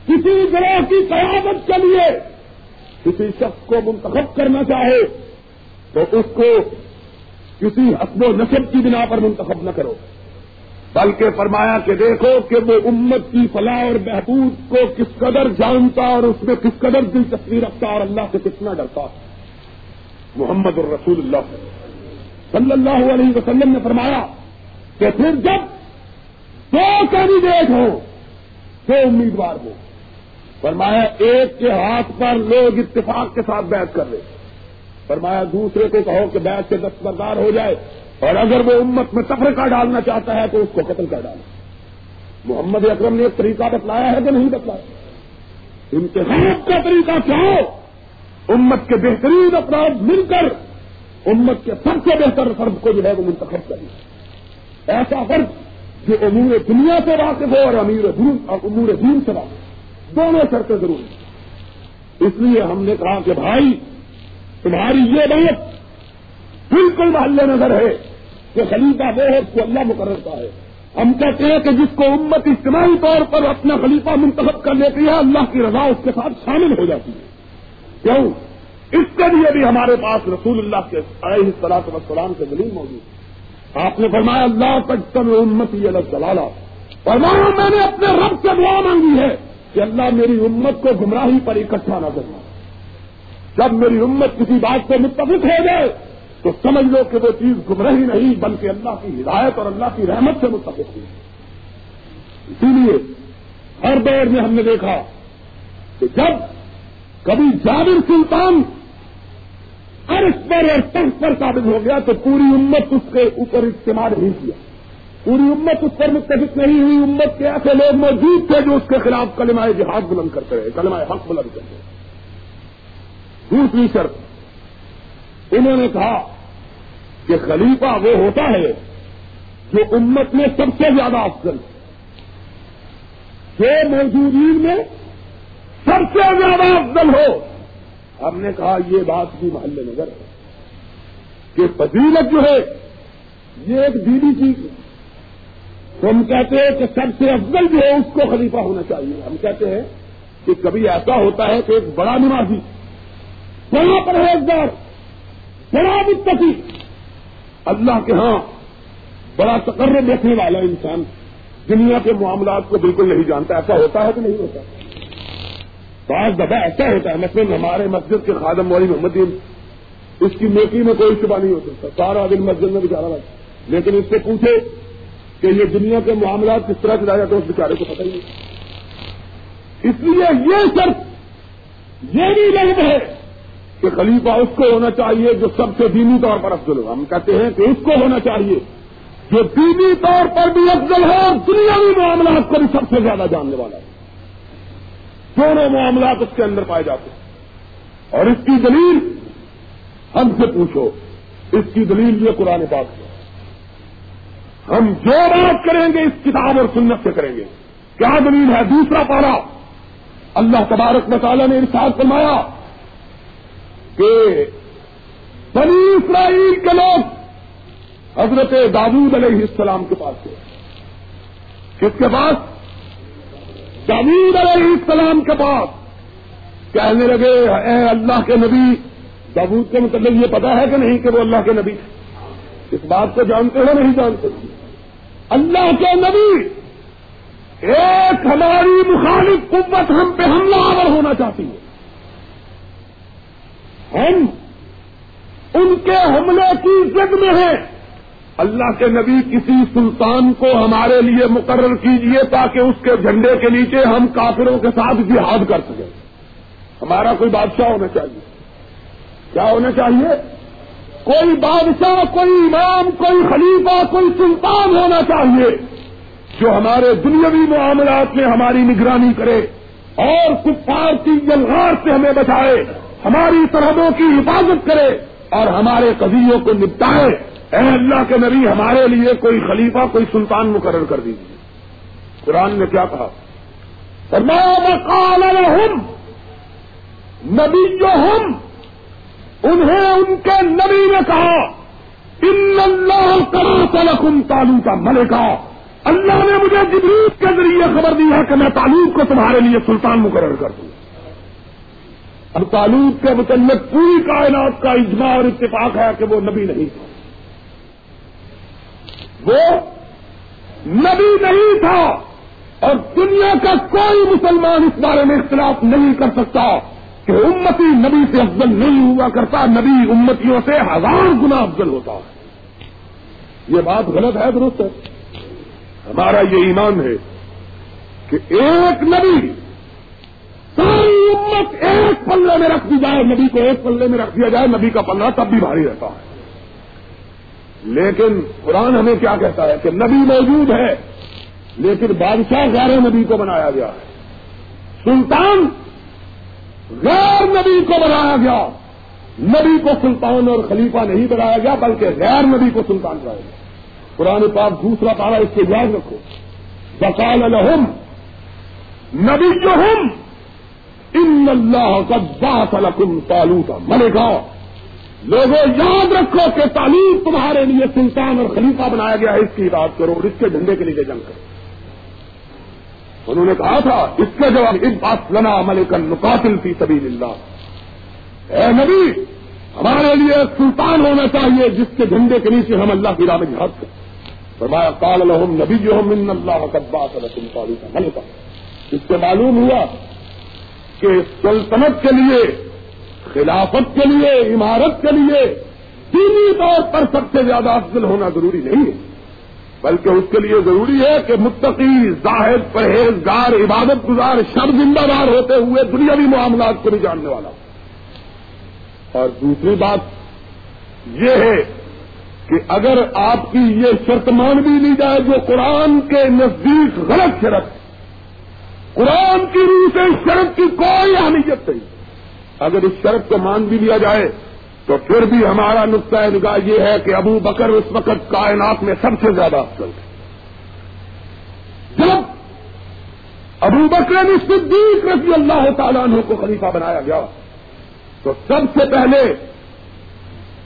کسی گروہ کی قیادت کے لیے کسی شخص کو منتخب کرنا چاہے، تو اس کو کسی حسب و نصب کی بنا پر منتخب نہ کرو۔ بلکہ فرمایا کہ دیکھو کہ وہ امت کی فلاح اور بہبود کو کس قدر جانتا اور اس میں کس قدر دلچسپی رکھتا اور اللہ سے کتنا ڈرتا۔ محمد الرسول اللہ۔ صلی اللہ علیہ وسلم نے فرمایا کہ پھر جب دو کینڈیڈیٹ ہو دو امیدوار ہو فرمایا ایک کے ہاتھ پر لوگ اتفاق کے ساتھ بیعت کر لیں۔ فرمایا دوسرے کو کہو کہ بیعت سے دستبردار ہو جائے اور اگر وہ امت میں تفرقہ ڈالنا چاہتا ہے تو اس کو قتل کر ڈالے محمد اکرم نے ایک طریقہ بتلایا ہے کہ نہیں بتلایا۔ انتخاب کا طریقہ کیا ہو امت کے بہترین افراد مل کر امت کے سب سے بہتر فرد کو جو ہے وہ منتخب کریے ایسا فرد جو امور دنیا سے واقف ہو اور امیر دین اور امور دین سے واقف دونوں شرطیں ضروری اس لیے ہم نے کہا کہ بھائی، تمہاری یہ بات بالکل محلے نظر ہے کہ خلیفہ وہ ہے کو اللہ مقرر ہے۔ ہم کہتے ہیں کہ جس کو امت اجتماعی طور پر اپنا خلیفہ منتخب کر لیتی ہے اللہ کی رضا اس کے ساتھ شامل ہو جاتی ہے۔ کیوں؟ اس کے لیے بھی ہمارے پاس رسول اللہ کے علیہ صلاح وسلام سے دلیل موجود آپ نے فرمایا اللہ تک تم امت یہ الگ فرمایا، میں نے اپنے رب سے دعا مانگی ہے کہ اللہ میری امت کو گمراہی پر اکٹھا نہ کرنا جب میری امت کسی بات سے متفق ہو جائے، تو سمجھ لو کہ وہ چیز گمراہی نہیں، بلکہ اللہ کی ہدایت اور اللہ کی رحمت سے متفق ہوئی اسی لیے ہر دور میں ہم نے دیکھا کہ جب کبھی جابر سلطان عرش پر اور تخت پر ثابت ہو گیا تو پوری امت اس کے اوپر استعمال نہیں کیا۔ پوری امت اس پر متفق نہیں ہوئی۔ امت کے ایسے لوگ موجود تھے جو اس کے خلاف کلمائے جہاد بلند کرتے رہے کلمائے حق بلند کرتے رہے۔ دوسری شرط، انہوں نے کہا کہ خلیفہ وہ ہوتا ہے جو امت میں سب سے زیادہ افضل جو موجودین میں سب سے زیادہ افضل ہو۔ ہم نے کہا یہ بات بھی محل نظر ہے کہ فضیلت جو ہے، یہ ایک دیدی چیز ہے۔ تو ہم کہتے ہیں کہ سب سے افضل جو ہے، اس کو خلیفہ ہونا چاہیے۔ ہم کہتے ہیں کہ کبھی ایسا ہوتا ہے کہ ایک بڑا نمازی، بڑا پرہیزگار، بڑا متفی اللہ کے ہاں بڑا تقرر دیکھنے والا انسان دنیا کے معاملات کو بالکل نہیں جانتا، ایسا ہوتا ہے کہ نہیں ہوتا؟ بعض دفعہ ایسا ہوتا ہے، مثلاً ہمارے مسجد کے خادم والی محمد اس کی نیکی میں کوئی شبہ نہیں ہو سکتا، سارا دن مسجد میں بچارا رہا لیکن اس سے پوچھے کہ یہ دنیا کے معاملات کس طرح چلایا جاتے اس بیچارے کو پتہ ہی نہیں۔ اس لیے یہ صرف یہ بھی لگتا ہے کہ خلیفہ اس کو ہونا چاہیے جو سب سے دینی طور پر افضل ہو۔ ہم کہتے ہیں کہ اس کو ہونا چاہیے جو دینی طور پر بھی افضل ہے اور دنیاوی معاملات کو بھی سب سے زیادہ جاننے والا ہے۔ دونوں معاملات اس کے اندر پائے جاتے ہیں۔ اور اس کی دلیل ہم سے پوچھو، اس کی دلیل یہ قرآن پاک ہے۔ ہم جو بات کریں گے، اس کتاب اور سنت سے کریں گے۔ کیا دلیل ہے؟ دوسرا پارا، اللہ تبارک مطالعہ نے ارشاد فرمایا کہ بنی اسرائیل کے لوگ حضرت داود علیہ السلام کے پاس تھے کس کے پاس؟ داود علیہ السلام کے پاس کہنے لگے، اے اللہ کے نبی داود کے متعلق یہ پتا ہے کہ نہیں کہ وہ اللہ کے نبی اس بات کو جانتے ہو نہیں جانتے۔ اللہ کے نبی ایک ہماری مخالف قوت ہم پہ حملہ آور ہونا چاہتی ہے۔ ہم ان کے حملے کی زد میں ہیں۔ اللہ کے نبی کسی سلطان کو ہمارے لیے مقرر کیجیے تاکہ اس کے جھنڈے کے نیچے ہم کافروں کے ساتھ جہاد کر سکیں۔ ہمارا کوئی بادشاہ ہونا چاہیے۔ کیا ہونا چاہیے؟ کوئی بادشاہ، کوئی امام، کوئی خلیفہ، کوئی سلطان ہونا چاہیے جو ہمارے دنیاوی معاملات میں ہماری نگرانی کرے اور کفار کی جلغار سے ہمیں بچائے، ہماری سرحدوں کی حفاظت کرے اور ہمارے قبیوں کو نپٹائے۔ اے اللہ کے نبی، ہمارے لیے کوئی خلیفہ، کوئی سلطان مقرر کر دیجیے قرآن نے کیا کہا؟ ہم نبی جو ہم، انہیں ان کے نبی نے کہا، ان اللہ کرا تالو کا ملے کہا، اللہ نے مجھے جبریل کے ذریعے خبر دی ہے کہ میں تعلیم کو تمہارے لیے سلطان مقرر کر دوں۔ اب تعلق کے متعلق پوری کائنات کا اجماع اور اتفاق ہے کہ وہ نبی نہیں۔ تھا وہ نبی نہیں تھا اور دنیا کا کوئی مسلمان اس بارے میں اختلاف نہیں کر سکتا کہ امتی نبی سے افضل نہیں ہوا کرتا، نبی امتیوں سے ہزار گنا افضل ہوتا۔ ہے یہ بات غلط ہے، درست ہے۔ ہمارا یہ ایمان ہے کہ ایک نبی ساری امت ایک پلے میں رکھ دی جائے، نبی کو ایک پلے میں رکھ دیا جائے، نبی کا پلہ تب بھی بھاری رہتا ہے۔ لیکن قرآن ہمیں کیا کہتا ہے کہ نبی موجود ہے، لیکن بادشاہ غیر نبی کو بنایا گیا ہے۔ سلطان غیر نبی کو بنایا گیا۔ نبی کو سلطان اور خلیفہ نہیں بنایا گیا، بلکہ غیر نبی کو سلطان بنایا گیا۔ قرآن پاک دوسرا پارا اس کے یاد رکھو۔ بکال الحم نبی جو ہم ان اللہ کا بات الحم تالو کا ملے گا لوگوں، یاد رکھو کہ تعلیم تمہارے لیے سلطان اور خلیفہ بنایا گیا ہے، اس کی بات کرو اور اس کے جھنڈے کے لیے جنگ کرو۔ انہوں نے کہا تھا، اس کا جواب اس بات لنا عمل کر نقاتل فی سبیل اللہ اے نبی، ہمارے لیے سلطان ہونا چاہیے، جس کے جھنڈے کے نیچے ہم اللہ کی راہ میں جہاد کریں فرمایا کال الحم نبی جو ہم ان اللہ قبات کا ملکہ اس سے معلوم ہوا کہ سلطنت کے لیے خلافت کے لیے، عمارت کے لیے دینی طور پر سب سے زیادہ افضل ہونا ضروری نہیں ہے۔ بلکہ اس کے لیے ضروری ہے کہ متقی زاہد پرہیزگار، عبادت گزار شب زندہ دار ہوتے ہوئے دنیاوی معاملات کو بھی جاننے والا۔ اور دوسری بات یہ ہے کہ اگر آپ کی یہ شرط مان بھی لی جائے جو قرآن کے نزدیک غلط شرط، قرآن کی روح سے شرط کی کوئی اہمیت نہیں۔ اگر اس شرط کو مان بھی لیا جائے تو پھر بھی ہمارا نقطۂ نگاہ یہ ہے کہ ابو بکر اس وقت کائنات میں سب سے زیادہ افضل ہے جب ابو بکر نے صدیق رضی اللہ تعالیٰ عنہ کو خلیفہ بنایا گیا، تو سب سے پہلے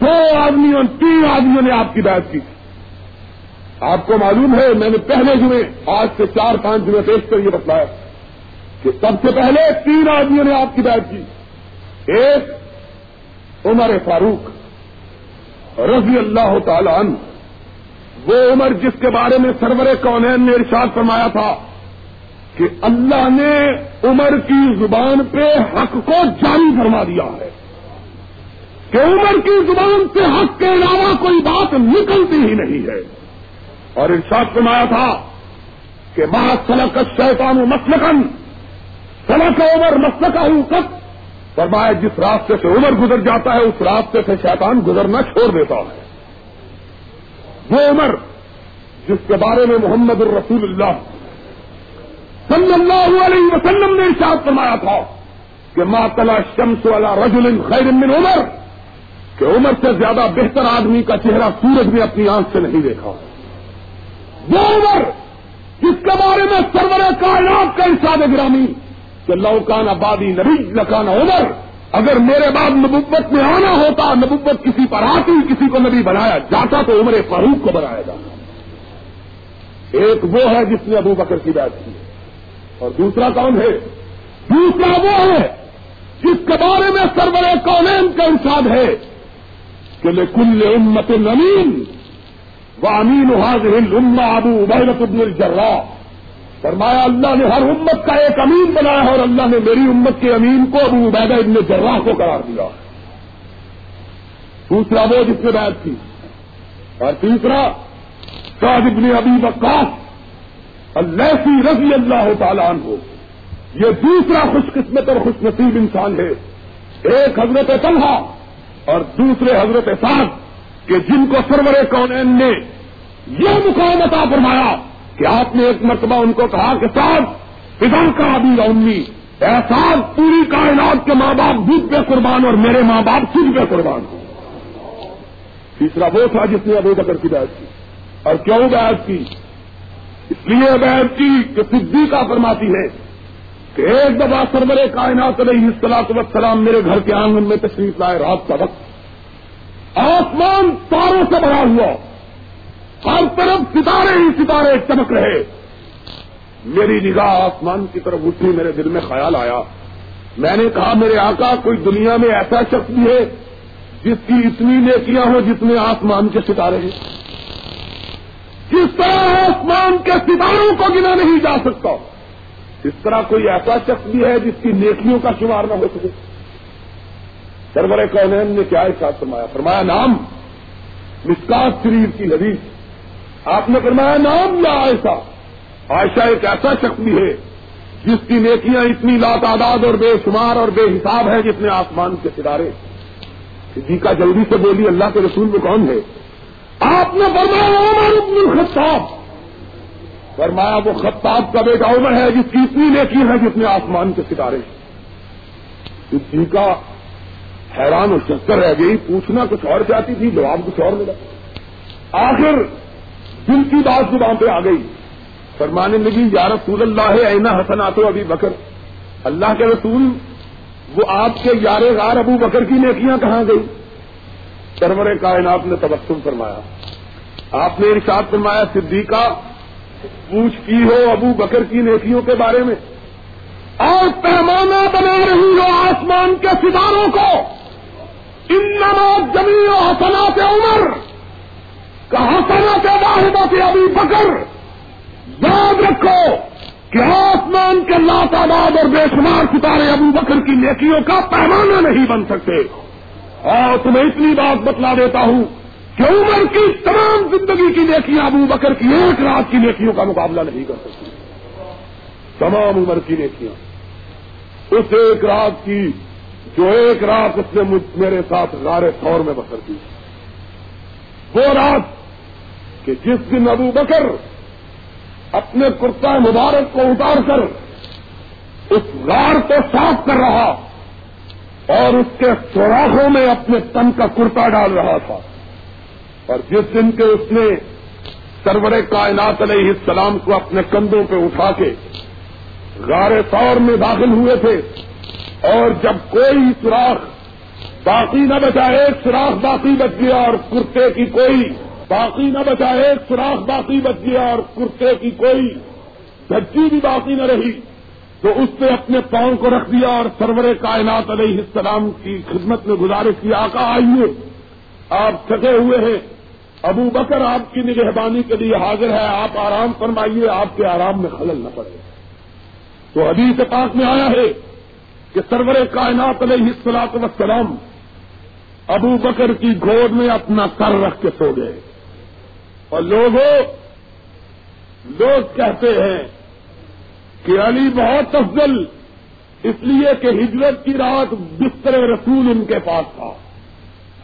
دو آدمیوں، تین آدمیوں نے آپ کی بات کی۔ آپ کو معلوم ہے، میں نے پہلے جمعے، آج سے چار پانچ جمعے پیش کر یہ بتلایا کہ سب سے پہلے تین آدمیوں نے آپ کی بات کی۔ ایک عمر فاروق رضی اللہ تعالی عنہ۔ وہ عمر جس کے بارے میں سرور کونین نے ارشاد فرمایا تھا کہ اللہ نے عمر کی زبان پہ حق کو جاری فرما دیا ہے۔ کہ عمر کی زبان سے حق کے علاوہ کوئی بات نکلتی ہی نہیں ہے۔ اور ارشاد فرمایا تھا کہ ماں سلک شیطان مسلکن سلک عمر مسلکہ ہوں کب فرمایا جس راستے سے عمر گزر جاتا ہے، اس راستے سے شیطان گزرنا چھوڑ دیتا ہے۔ وہ عمر جس کے بارے میں محمد الرسول اللہ صلی اللہ علیہ وسلم نے ارشاد فرمایا تھا کہ ماں تلا شمس والا رجل خیر من عمر، کہ عمر سے زیادہ بہتر آدمی کا چہرہ سورج میں اپنی آنکھ سے نہیں دیکھا۔ وہ عمر جس کے بارے میں سرور کائنات کا ارشاد گرامی کہ لوکان آبادی نبی، لکان عمر۔ اگر میرے بعد نبوت میں آنا ہوتا، نبوت کسی پر آتی، کسی کو نبی بنایا جاتا، تو عمر فاروق کو بنایا جاتا۔ ایک وہ ہے جس نے ابو بکر کی بات کی۔ اور دوسرا کون ہے؟ دوسرا وہ ہے جس کے بارے میں سرور کونین کا انساد ہے کہ کل امت نمین وہ امین حاضر اما ابو عبیرت ابن الجرا فرمایا، اللہ نے ہر امت کا ایک امین بنایا اور اللہ نے میری امت کے امین کو ابو عبیدہ ابن جراح کو قرار دیا۔ دوسرا وہ جس نے بیعت کی۔ اور تیسرا، سعد ابن ابی وقاص اللہ رضی اللہ تعالیٰ عنہ۔ یہ دوسرا خوش قسمت اور خوش نصیب انسان ہے۔ ایک حضرت طلحہ اور دوسرے حضرت سعد، کہ جن کو سرور کونین نے یہ مقام عطا فرمایا۔ کہ آپ نے ایک مرتبہ ان کو کہا کہ صاحب پتا کا ابھی امی احساس پوری کائنات کے ماں باپ دودھ پہ قربان اور میرے ماں باپ سودھ پہ قربان تیسرا وہ تھا جس نے ابو بکر کی بیعت کی۔ اور کیوں بیعت کی؟ اس لیے بیعت کی کہ صدی کا فرماتی ہے کہ ایک دفعہ سرور کائنات علیہ السلاط وسلام میرے گھر کے آنگن میں تشریف لائے رات کا وقت۔ آسمان تاروں سے بڑا ہوا۔ ہر طرف ستارے ہی ستارے چمک رہے۔ میری نگاہ آسمان کی طرف اٹھی، میرے دل میں خیال آیا۔ میں نے کہا، میرے آقا، کوئی دنیا میں ایسا شخص بھی ہے جس کی اتنی نیکیاں ہوں جتنے آسمان کے ستارے ہیں۔ جس طرح آسمان کے ستاروں کو گنا نہیں جا سکتا، اس طرح کوئی ایسا شخص بھی ہے جس کی نیکیوں کا شمار نہ ہو سکے۔ سرور کونین نے کیا احساس فرمایا؟ فرمایا نام مسکاس شریف کی حدیث آپ نے فرمایا نام یا ایسا عائشہ ایک ایسا شخص بھی ہے جس کی نیکیاں اتنی لاتعداد اور بے شمار اور بے حساب ہے جس نے آسمان کے ستارے۔ جی کا جلدی سے بولی، اللہ کے رسول میں کون ہے؟ آپ نے فرمایا، عمر ابن الخطاب۔ فرمایا، وہ خطاب کا بیٹا عمر ہے جس کی اتنی نیکی ہے جس نے آسمان کے ستارے جی کا حیران و شکر رہ گئی، پوچھنا کچھ اور چاہتی تھی، جواب کچھ اور ملا۔ آخر دل کی بات زبان پہ آ گئی۔ فرمانے لگی، یا رسول اللہ، اینا حسن آتے ابھی بکر۔ اللہ کے رسول، وہ آپ کے یار غار ابو بکر کی نیکیاں کہاں گئی؟ سرور کائنات نے تبسم فرمایا۔ آپ نے ارشاد فرمایا، صدیقہ، پوچھ کی ہو ابو بکر کی نیکیوں کے بارے میں۔ اور پیمانہ بنا رہی ہو آسمان کے ستاروں کو۔ ان نماز زمین و حسنات عمر۔ کا حسنات واحدہ سے ابھی بکر؟ یاد رکھو کہ آسمان کے لا تعداد اور بے شمار ستارے ابو بکر کی نیکیوں کا پیمانہ نہیں بن سکتے۔ اور تمہیں اتنی بات بتلا دیتا ہوں کہ عمر کی تمام زندگی کی نیکیاں ابو بکر کی ایک رات کی نیکیوں کا مقابلہ نہیں کر سکتی۔ تمام عمر کی نیکیاں۔ اس ایک رات کی جو ایک رات اس نے میرے ساتھ غار طور میں بسر کی۔ وہ رات کہ جس دن ابو بکر اپنے کرتا مبارک کو اتار کر اس غار کو صاف کر رہا اور اس کے سوراخوں میں اپنے تن کا کرتا ڈال رہا تھا اور جس دن کے اس نے سرور کائنات علیہ السلام کو اپنے کندھوں پہ اٹھا کے غار طور میں داخل ہوئے تھے اور جب کوئی سوراخ باقی نہ بچا، ایک سوراخ باقی بچ گیا اور کرتے کی کوئی باقی نہ بچا ایک سوراخ باقی بچ گیا اور کرتے کی کوئی دھجی بھی باقی نہ رہی، تو اس نے اپنے پاؤں کو رکھ دیا اور سرور کائنات علیہ السلام کی خدمت میں گزارش کی، آقا آئیے، آپ تھکے ہوئے ہیں، ابو بکر آپ کی نگہبانی کے لیے حاضر ہے، آپ آرام فرمائیے، آپ کے آرام میں خلل نہ پڑے۔ تو حدیث پاک میں آیا ہے کہ سرور کائنات علیہ السلاط وسلام ابو بکر کی گود میں اپنا سر رکھ کے سو گئے۔ اور لوگوں لوگ کہتے ہیں کہ علی بہت افضل اس لیے کہ ہجرت کی رات بستر رسول ان کے پاس تھا۔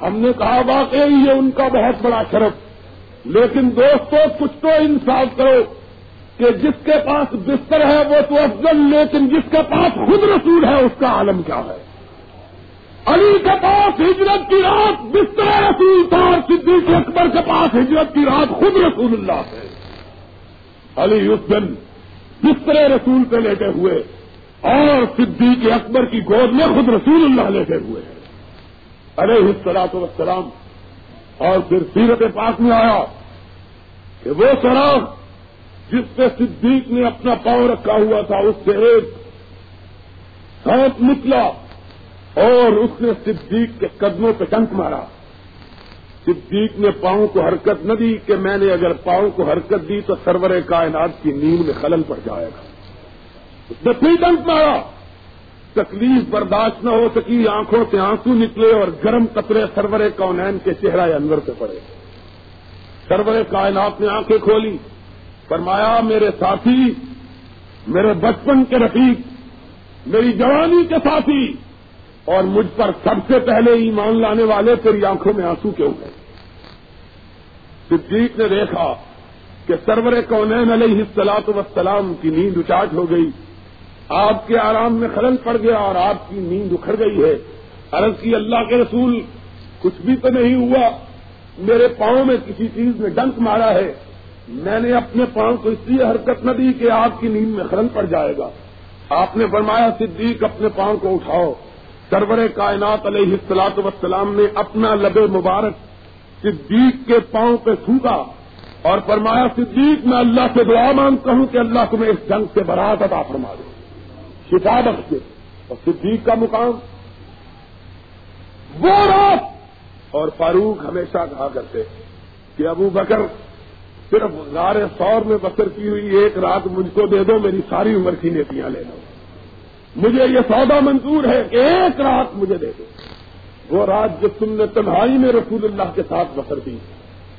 ہم نے کہا، واقعی یہ ان کا بہت بڑا شرف۔ لیکن دوستوں کچھ تو انصاف کرو کہ جس کے پاس بستر ہے وہ تو افضل، لیکن جس کے پاس خود رسول ہے، اس کا عالم کیا ہے؟ علی کے پاس ہجرت کی رات بستر رسول تھا اور صدیق اکبر کے پاس ہجرت کی رات خود رسول اللہ ہے علی اس دن بستر رسول پہ لیٹے ہوئے اور صدیق اکبر کی گود میں خود رسول اللہ لیٹے ہوئے ہیں۔ ارے حصلاط وسلام اور پھر سیرت پاک میں آیا کہ وہ سراغ جس پہ صدیق نے اپنا پاؤں رکھا ہوا تھا، اس سے ایک سانپ نکلا۔ اور اس نے صدیق کے قدموں پہ ٹنک مارا۔ صدیق نے پاؤں کو حرکت نہ دی کہ میں نے اگر پاؤں کو حرکت دی تو سرور کائنات کی نیند میں خلل پڑ جائے گا۔ اس نے پھر ٹنک مارا۔ تکلیف برداشت نہ ہو سکی، آنکھوں سے آنسو نکلے اور گرم قطرے سرور کونین کے چہرہ انور پہ پڑے۔ سرور کائنات نے آنکھیں کھولی۔ فرمایا، میرے ساتھی، میرے بچپن کے رفیق، میری جوانی کے ساتھی اور مجھ پر سب سے پہلے ایمان لانے والے تیری آنکھوں میں آنسو کیوں گئے؟ صدیق نے دیکھا کہ سرور کونین علیہ السلاط وسلام کی نیند اچاٹ ہو گئی۔ آپ کے آرام میں خلل پڑ گیا اور آپ کی نیند اکھڑ گئی ہے۔ عرض کی اللہ کے رسول، کچھ بھی تو نہیں ہوا۔ میرے پاؤں میں کسی چیز نے ڈنک مارا ہے۔ میں نے اپنے پاؤں کو اس لیے حرکت نہ دی کہ آپ کی نیند میں خلل پڑ جائے گا۔ آپ نے فرمایا، صدیق، اپنے پاؤں کو اٹھاؤ۔ سرور کائنات علیہ السلاط وسلام نے اپنا لب مبارک صدیق کے پاؤں پہ تھوکا اور فرمایا، صدیق، میں اللہ سے دعا مانگتا ہوں کہ اللہ تمہیں اس جنگ سے برات عطا فرما دے۔ شفا بخش اور صدیق کا مقام۔ وہ رات۔ اور فاروق ہمیشہ کہا کرتے کہ ابو بکر، صرف غار سور میں بسر کی ہوئی ایک رات مجھ کو دے دو، میری ساری عمر کی نیتیاں لے لو۔ مجھے یہ سودا منظور ہے کہ ایک رات مجھے دے دو۔ وہ رات جو تم نے تنہائی میں رسول اللہ کے ساتھ بسر دی۔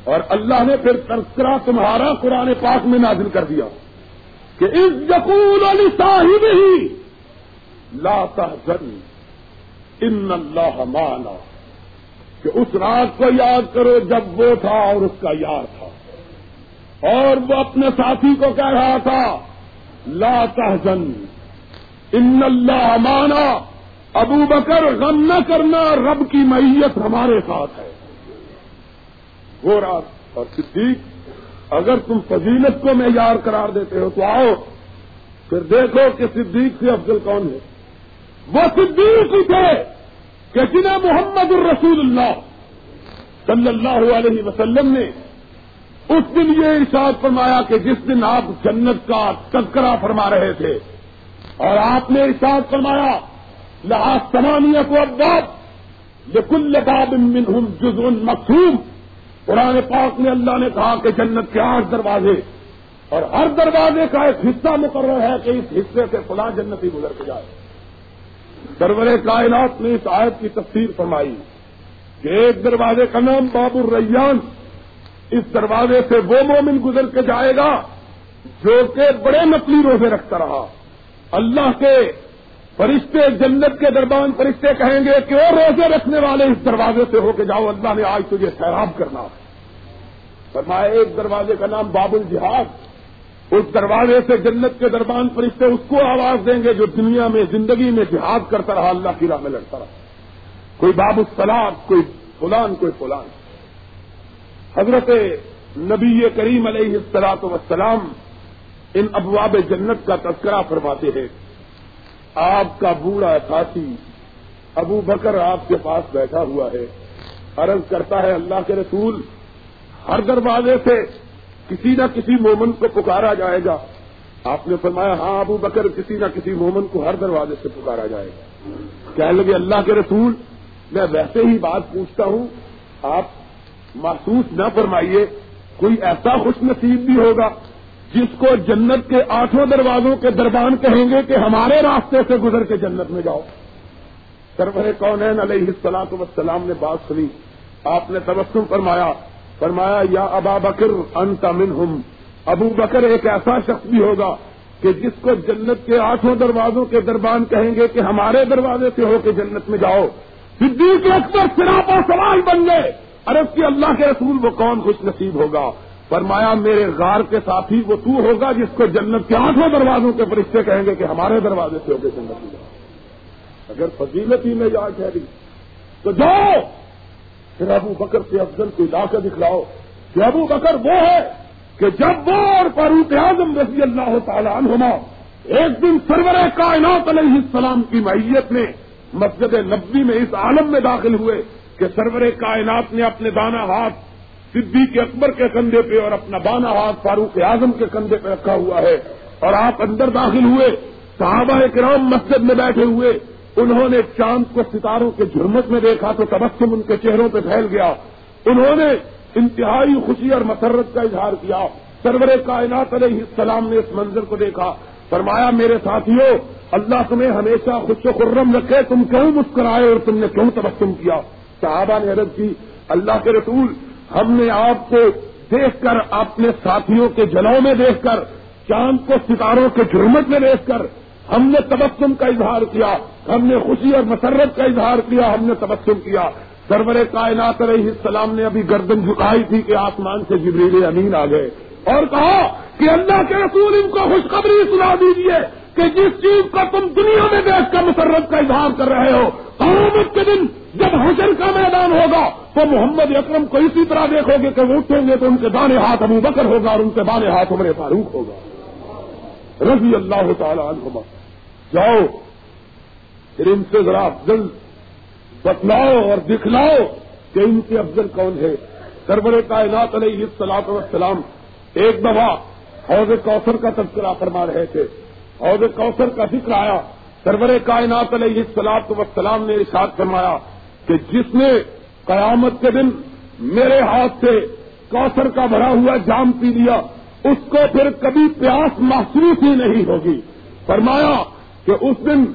اور اللہ نے پھر تذکرہ تمہارا قرآن پاک میں نازل کر دیا کہ اس یقول علی صاحب ہی لا تحزن ان اللہ مانا کہ اس رات کو یاد کرو جب وہ تھا اور اس کا یار تھا۔ اور وہ اپنے ساتھی کو کہہ رہا تھا، لا تحزن ان اللہ مانا ابو بکر غم نہ کرنا رب کی میت ہمارے ساتھ ہے۔ وہ رات اور صدیق، اگر تم فضیلت کو معیار قرار دیتے ہو تو آؤ۔ پھر دیکھو کہ صدیق سے افضل کون ہے۔ وہ صدیق ہی تھے کہ جنہیں محمد الرسول اللہ صلی اللہ علیہ وسلم نے اس دن یہ ارشاد فرمایا کہ جس دن آپ جنت کا تذکرہ فرما رہے تھے اور آپ نے ارشاد فرمایا لحاظ سمانیہ کو اباب لکل باب منہم جزء مقصوم قرآن پاک میں اللہ نے کہا کہ جنت کے آٹھ دروازے، اور ہر دروازے کا ایک حصہ مقرر ہے کہ اس حصے سے فلاں جنتی گزر کے جائے۔ سرور کائنات نے اس آیت کی تفسیر فرمائی کہ ایک دروازے کا نام باب الریان، اس دروازے سے وہ مومن گزر کے جائے گا جو کہ بڑے نقلی روزے رکھتا رہا۔ اللہ کے فرشتے جنت کے دربان فرشتے کہیں گے کہ وہ روزے رکھنے والے اس دروازے سے ہو کے جاؤ، اللہ نے آج تجھے سیراب کرنا۔ فرمایا، ایک دروازے کا نام باب الجہاد اس دروازے سے جنت کے دربان فرشتے اس کو آواز دیں گے جو دنیا میں، زندگی میں جہاد کرتا رہا، اللہ کی راہ میں لڑتا رہا۔ کوئی باب السلام، کوئی فلان کوئی فلان۔ حضرت نبی کریم علیہ السلاط وسلام ان ابواب جنت کا تذکرہ فرماتے ہیں۔ آپ کا بوڑھا ساتھی ابو بکر آپ کے پاس بیٹھا ہوا ہے۔ عرض کرتا ہے اللہ کے رسول، ہر دروازے سے کسی نہ کسی مومن کو پکارا جائے گا۔ آپ نے فرمایا ہاں ابو بکر، کسی نہ کسی مومن کو ہر دروازے سے پکارا جائے گا۔ کہنے لگے، اللہ کے رسول، میں ویسے ہی بات پوچھتا ہوں، آپ محسوس نہ فرمائیے، کوئی ایسا خوش نصیب بھی ہوگا۔ جس کو جنت کے آٹھوں دروازوں کے دربان کہیں گے کہ ہمارے راستے سے گزر کے جنت میں جاؤ۔ سرور کون علیہ السلاط وسلام نے بات سنی۔ آپ نے تبسم فرمایا۔ فرمایا، یا ابا بکر، انت منہم۔ ابو بکر ایک ایسا شخص بھی ہوگا کہ جس کو جنت کے آٹھوں دروازوں کے دربان کہیں گے کہ ہمارے دروازے سے ہو کے جنت میں جاؤ۔ صدیق کے اکثر سراپا سوال بن گئے۔ عرب کی اللہ کے رسول وہ کون خوش نصیب ہوگا؟ فرمایا میرے غار کے ساتھی وہ تو ہوگا جس کو جنت کے آٹھوں دروازوں کے فرشتے کہیں گے کہ ہمارے دروازے سے ہو کے جنت میں اگر فضیلت ہی میں یاد ٹھہری تو جاؤ! پھر ابو بکر سے افضل کو لا کے دکھلاؤ کہ ابو بکر وہ ہے کہ جب وہ اور فاروق اعظم رضی اللہ تعالیٰ عنہما ایک دن سرور کائنات علیہ السلام کی معیت میں، مسجد نبی میں اس عالم میں داخل ہوئے کہ سرور کائنات نے اپنے دانا ہاتھ صدیق اکبر کے کندھے پہ اور اپنا بانا ہاتھ فاروق اعظم کے کندھے پہ رکھا ہوا ہے اور آپ اندر داخل ہوئے، صحابہ کرام مسجد میں بیٹھے ہوئے، انہوں نے چاند کو ستاروں کے جھرمٹ میں دیکھا تو تبسم ان کے چہروں پہ پھیل گیا۔ انہوں نے انتہائی خوشی اور مسرت کا اظہار کیا۔ سرور کائنات علیہ السلام نے اس منظر کو دیکھا۔ فرمایا، میرے ساتھیوں، اللہ تمہیں ہمیشہ خوش و خرم رکھے، تم کیوں مسکرائے اور تم نے کیوں تبسم کیا؟ صحابہ نے عرض کی، اللہ کے رسول ہم نے آپ کو دیکھ کر اپنے ساتھیوں کے جلوں میں دیکھ کر، چاند کو ستاروں کے جھرمٹ میں دیکھ کر ہم نے تبسم کا اظہار کیا، ہم نے خوشی اور مسرت کا اظہار کیا، ہم نے تبسم کیا۔ سرور کائنات علیہ السلام نے ابھی گردن جھکائی تھی کہ آسمان سے جبریل امین آ گئے۔ اور کہا کہ اللہ کے رسول ان کو خوشخبری سنا دیجیے کہ جس چیز کا تم دنیا میں دیکھ کر مسرت کا اظہار کر رہے ہو، قیامت کے دن جب حشر کا میدان ہوگا، تو محمد اکرم کو اسی طرح دیکھو گے کہ وہ اٹھیں گے تو ان کے دانے ہاتھ ابو بکر ہوگا اور ان کے بانے ہاتھ عمر فاروق ہوگا۔ رضی اللہ تعالی عنہ جاؤ، پھر ان سے ذرا افضل بتلاؤ اور دکھلاؤ کہ ان کے افضل کون ہے سرور کائنات علیہ السلاط وسلام ایک دفعہ حوض کوثر کا تذکرہ فرما رہے تھے۔ حوض کوثر کا ذکر آیا۔ سرور کائنات علیہ السلاط وسلام نے ارشاد فرمایا کہ جس نے قیامت کے دن میرے ہاتھ سے کوثر کا بھرا ہوا جام پی لیا، اس کو پھر کبھی پیاس محسوس ہی نہیں ہوگی۔ فرمایا کہ اس دن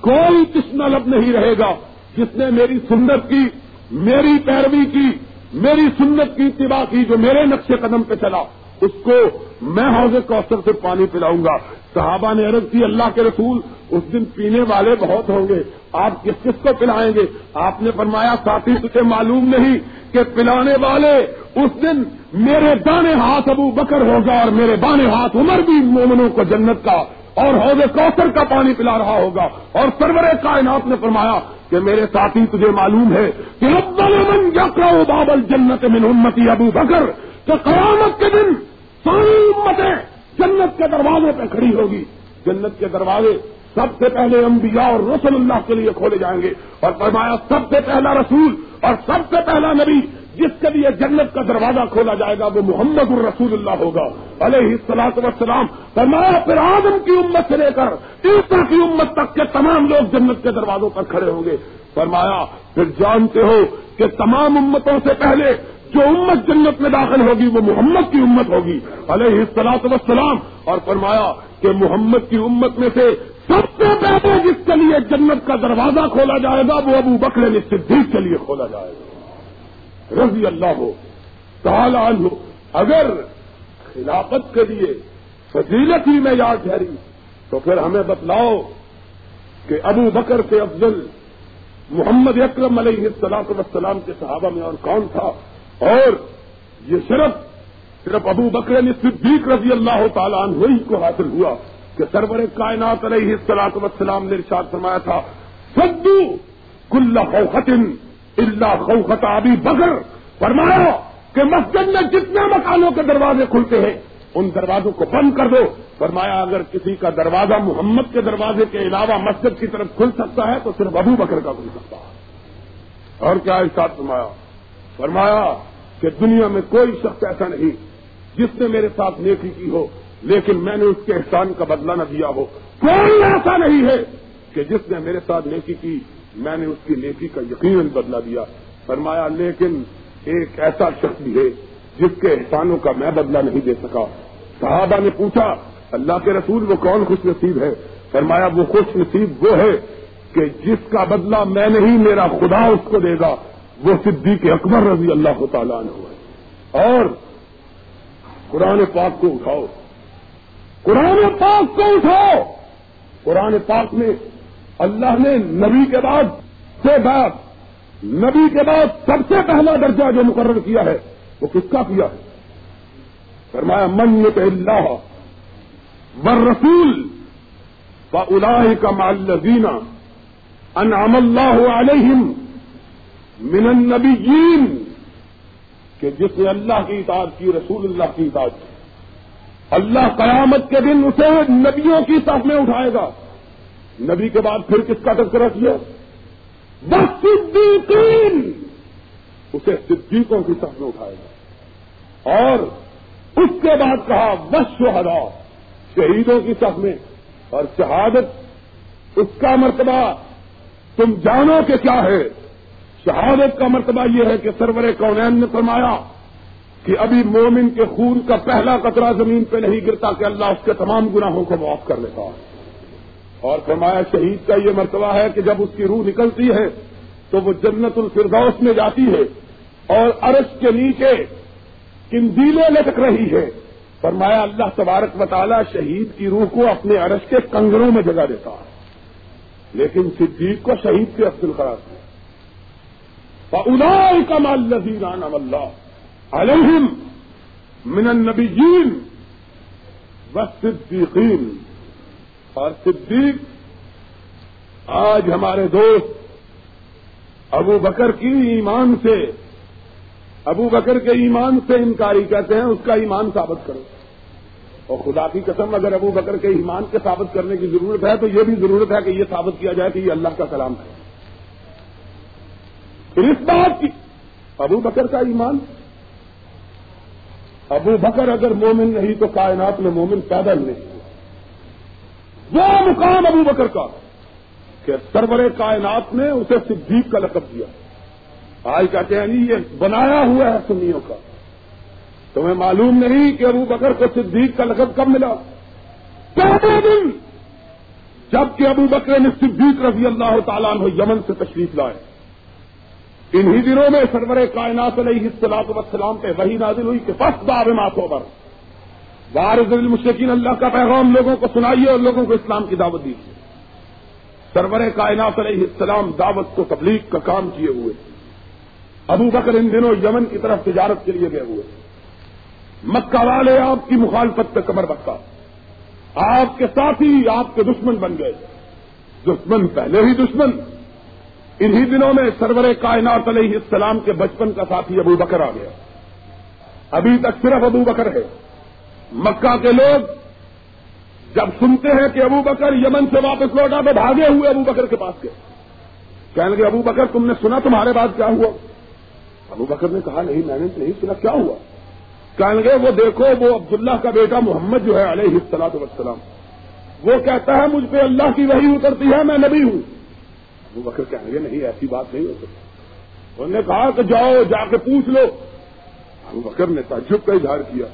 کوئی کشنا لب نہیں رہے گا۔ جس نے میری سنت کی، میری پیروی کی، میری سنت کی اتباع کی جو میرے نقش قدم پہ چلا۔ اس کو میں حوض کوثر سے پانی پلاؤں گا۔ صحابہ نے عرض کی، اللہ کے رسول، اس دن پینے والے بہت ہوں گے۔ آپ کس کس کو پلائیں گے؟ آپ نے فرمایا، ساتھی، تجھے معلوم نہیں کہ پلانے والے اس دن میرے دانے ہاتھ ابو بکر ہوگا اور میرے بانے ہاتھ عمر بھی مومنوں کو جنت کا اور حوض کوثر کا پانی پلا رہا ہوگا۔ اور سرور کائنات نے فرمایا کہ میرے ساتھی، تجھے معلوم ہے کہ من بابل جنت من امتی ابو بکر تو قیامت کے دن ساری امتیں جنت کے دروازے پہ کھڑی ہوگی۔ جنت کے دروازے سب سے پہلے انبیاء اور رسول اللہ کے لیے کھولے جائیں گے۔ اور فرمایا، سب سے پہلا رسول اور سب سے پہلا نبی جس کے لیے جنت کا دروازہ کھولا جائے گا، وہ محمد الرسول اللہ ہوگا۔ علیہ السلاط وسلام فرمایا، پھر آدم کی امت سے لے کر عیسا کی امت تک کے تمام لوگ جنت کے دروازوں پر کھڑے ہوں گے۔ فرمایا، پھر جانتے ہو کہ تمام امتوں سے پہلے جو امت جنت میں داخل ہوگی، وہ محمد کی امت ہوگی۔ علیہ السلاط وسلام اور فرمایا کہ محمد کی امت میں سے سب سے پہلے جس کے لیے جنت کا دروازہ کھولا جائے گا، وہ ابو بکر یعنی صدیق کے لیے کھولا جائے گا۔ رضی اللہ ہو تعالی ہو اگر خلافت کے لیے فضیلت ہی میں یاد ٹھہری، تو پھر ہمیں بتلاؤ کہ ابو بکر سے افضل محمد اکرم علیہ السلاط وسلام کے صحابہ میں اور کون تھا؟ اور یہ صرف صرف ابو بکر یعنی صدیق رضی اللہ تعالیٰ عنہ ہی کو حاصل ہوا کہ سرور کائنات علیہ السلاط وسلام نے ارشاد فرمایا تھا سدو کل خوخت اللہ خوخت ابھی بکر۔ فرمایا کہ مسجد میں جتنے مکانوں کے دروازے کھلتے ہیں، ان دروازوں کو بند کر دو۔ فرمایا اگر کسی کا دروازہ محمد کے دروازے کے علاوہ مسجد کی طرف کھل سکتا ہے، تو صرف ابو بکر کا کھل سکتا ہے۔ اور کیا ارشاد فرمایا؟ فرمایا کہ دنیا میں کوئی شخص ایسا نہیں جس نے میرے ساتھ نیکی کی ہو، لیکن میں نے اس کے احسان کا بدلہ نہ دیا ہو۔ کوئی ایسا نہیں ہے کہ جس نے میرے ساتھ نیکی کی، میں نے اس کی نیکی کا یقیناً بدلہ دیا۔ فرمایا، لیکن ایک ایسا شخص بھی ہے جس کے احسانوں کا میں بدلہ نہیں دے سکا۔ صحابہ نے پوچھا، اللہ کے رسول وہ کون خوش نصیب ہے؟ فرمایا، وہ خوش نصیب وہ ہے کہ جس کا بدلہ میں نہیں، میرا خدا اس کو دے گا۔ وہ صدیق اکبر رضی اللہ تعالیٰ نے ہوا اور قرآن پاک کو اٹھاؤ۔ قرآن پاک کو اٹھاؤ۔ قرآن پاک میں اللہ نے نبی کے بعد سے بعد، نبی کے بعد سب سے پہلا درجہ جو مقرر کیا ہے، وہ کس کا کیا ہے؟ فرمایا، من اللہ ور رسول و الاح کا مالزینہ انعام اللہ علیہم من النبیین، کہ جس نے اللہ کی اطاعت کی، رسول اللہ کی اطاعت کی۔ اللہ قیامت کے دن اسے نبیوں کی صف میں اٹھائے گا۔ نبی کے بعد پھر کس کا تذکرہ کیا؟ بس صدیقین۔ اسے صدیقوں کی صف میں اٹھائے گا۔ اور اس کے بعد کہا، بس شہدا شہیدوں کی صف میں۔ اور شہادت، اس کا مرتبہ تم جانو کہ کیا ہے۔ شہادت کا مرتبہ یہ ہے کہ سرور کونین نے فرمایا کہ ابھی مومن کے خون کا پہلا قطرہ زمین پہ نہیں گرتا کہ اللہ اس کے تمام گناہوں کو معاف کر لیتا۔ ہے اور فرمایا شہید کا یہ مرتبہ ہے کہ جب اس کی روح نکلتی ہے تو وہ جنت الفردوس میں جاتی ہے اور عرش کے نیچے کندیلے لٹک رہی ہے۔ فرمایا اللہ تبارک مطالعہ شہید کی روح کو اپنے عرش کے کنگروں میں جگہ دیتا۔ ہے لیکن صدیق کو شہید کے افضل قرار دیا کمال نذیران اللہ علیہم من النبیین و صدیقین اور صدیق، آج ہمارے دوست ابو بکر کی ایمان سے، ابو بکر کے ایمان سے انکاری کہتے ہیں، اس کا ایمان ثابت کرو۔ اور خدا کی قسم، اگر ابو بکر کے ایمان کے ثابت کرنے کی ضرورت ہے، تو یہ بھی ضرورت ہے کہ یہ ثابت کیا جائے کہ یہ اللہ کا کلام ہے۔ پھر اس بات کی، ابو بکر کا ایمان۔ ابو بکر اگر مومن نہیں تو کائنات میں مومن پیدا نہیں وہ مقام ابو بکر کا۔ کہ سرور کائنات نے اسے صدیق کا لقب دیا۔ آج کہتے ہیں جی یہ بنایا ہوا ہے سنیوں کا۔ تمہیں معلوم نہیں کہ ابو بکر کو صدیق کا لقب کب ملا۔ پہلے دن جبکہ ابو بکر نے صدیق رضی اللہ تعالیٰ عنہ یمن سے تشریف لائے۔ انہی دنوں میں سرور کائنات علیہ السلاط وسلام پہ وہی نازل ہوئی کہ فسٹ باب ماتھوں پر۔ بارز المشکین اللہ کا پیغام لوگوں کو سنائیے اور لوگوں کو اسلام کی دعوت دیجیے۔ سرور کائنات علیہ السلام دعوت کو تبلیغ کا کام کیے ہوئے۔ ابو بکر ان دنوں یمن کی طرف تجارت کے لیے گئے ہوئے۔ مکہ والے آپ کی مخالفت پہ کمر بکا آپ کے ساتھی آپ کے دشمن بن گئے۔ دشمن پہلے ہی دشمن۔ انہی دنوں میں سرور کائنات علیہ السلام کے بچپن کا ساتھی ابو بکر آ گیا۔ ابھی تک صرف ابو بکر ہے۔ مکہ کے لوگ جب سنتے ہیں کہ ابو بکر یمن سے واپس لوٹا تو بھاگے ہوئے ابو بکر کے پاس کے کہنے لگے، ابو بکر، تم نے سنا تمہارے بعد کیا ہوا؟ ابو بکر نے کہا، نہیں، میں نے نہیں سنا، کیا ہوا؟ کہنے لگے، وہ دیکھو، وہ عبداللہ کا بیٹا محمد جو ہے علیہ السلاط وسلام وہ کہتا ہے، مجھ پہ اللہ کی وہی اترتی ہے، میں نبی ہوں۔ ابو بکر کہنے لگے نہیں، ایسی بات نہیں ہو سکتی۔ انہوں نے کہا کہ جاؤ، جا کے پوچھ لو۔ ابو بکر نے تعجب کا اظہار کیا۔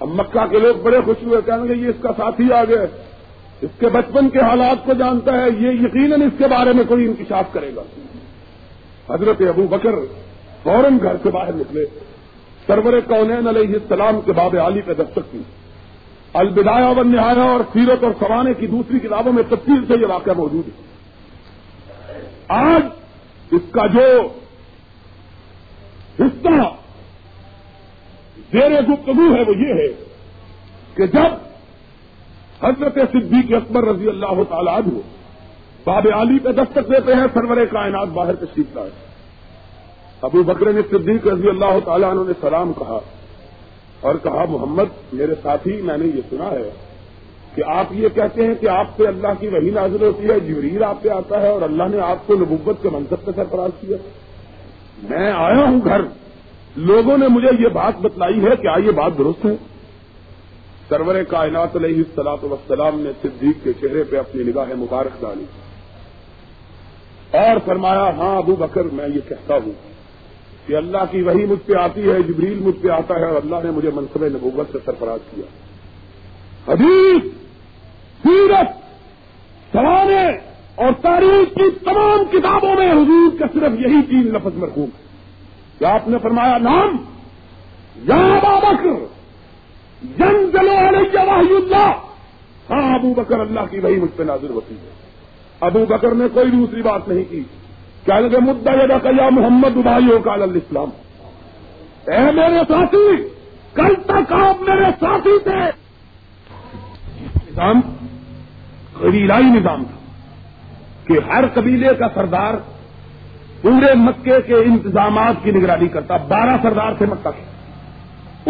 اب مکہ کے لوگ بڑے خوش ہوئے، کہنے لگے، یہ اس کا ساتھی آ گیا اس کے بچپن کے حالات کو جانتا ہے، یہ یقیناً اس کے بارے میں کوئی انکشاف کرے گا۔ حضرت ابو بکر فوراً گھر سے باہر نکلے۔ سرور کونین علیہ السلام کے باب علی پہ دستک کی البدایا و نہایا اور سیرت اور سوانے کی دوسری کتابوں میں تفصیل سے یہ واقعہ موجود ہے۔ آج اس کا جو حصہ زیر گفتگو ہے وہ یہ ہے کہ جب حضرت صدیق اکبر رضی اللہ تعالیٰ عنہ باب علی پہ دستک دیتے ہیں، سرور کائنات باہر کے سیکھتا ہے ابو بکر نے صدیق رضی اللہ تعالیٰ عنہ نے سلام کہا اور کہا، محمد، میرے ساتھی، میں نے یہ سنا ہے کہ آپ یہ کہتے ہیں کہ آپ پہ اللہ کی وہی نازل ہوتی ہے، جبریل آپ پہ آتا ہے اور اللہ نے آپ کو نبوت کے منصب پہ سرفراز کیا۔ میں آیا ہوں گھر، لوگوں نے مجھے یہ بات بتلائی ہے کہ یہ بات درست ہے۔ سرور کائنات علیہ السلاط وسلام نے صدیق کے چہرے پہ اپنی نگاہ مبارک ڈالی۔ اور فرمایا ہاں ابو بکر، میں یہ کہتا ہوں کہ اللہ کی وہی مجھ پہ آتی ہے، جبریل مجھ پہ آتا ہے اور اللہ نے مجھے منصب نبوت سے سرفراز کیا۔ حدیث، سیرت سوانے اور تاریخ کی تمام کتابوں میں حضور کا صرف یہی تین لفظ مرحوم ہے کیا آپ نے فرمایا نام یا بکر جن چلو واحد اللہ۔ ہاں ابو بکر اللہ کی وہی مجھ پہ نازر ہوتی ہے۔ ابو بکر نے کوئی دوسری بات نہیں کی۔ کیا لگے مدعا یہ کیا محمد ابائی ہو کال اسلام اے میرے ساتھی، کل تک آپ میرے ساتھی تھے۔ نظام قبیلائی نظام تھا کہ ہر قبیلے کا سردار پورے مکے کے انتظامات کی نگرانی کرتا، بارہ سردار تھے مکہ کے۔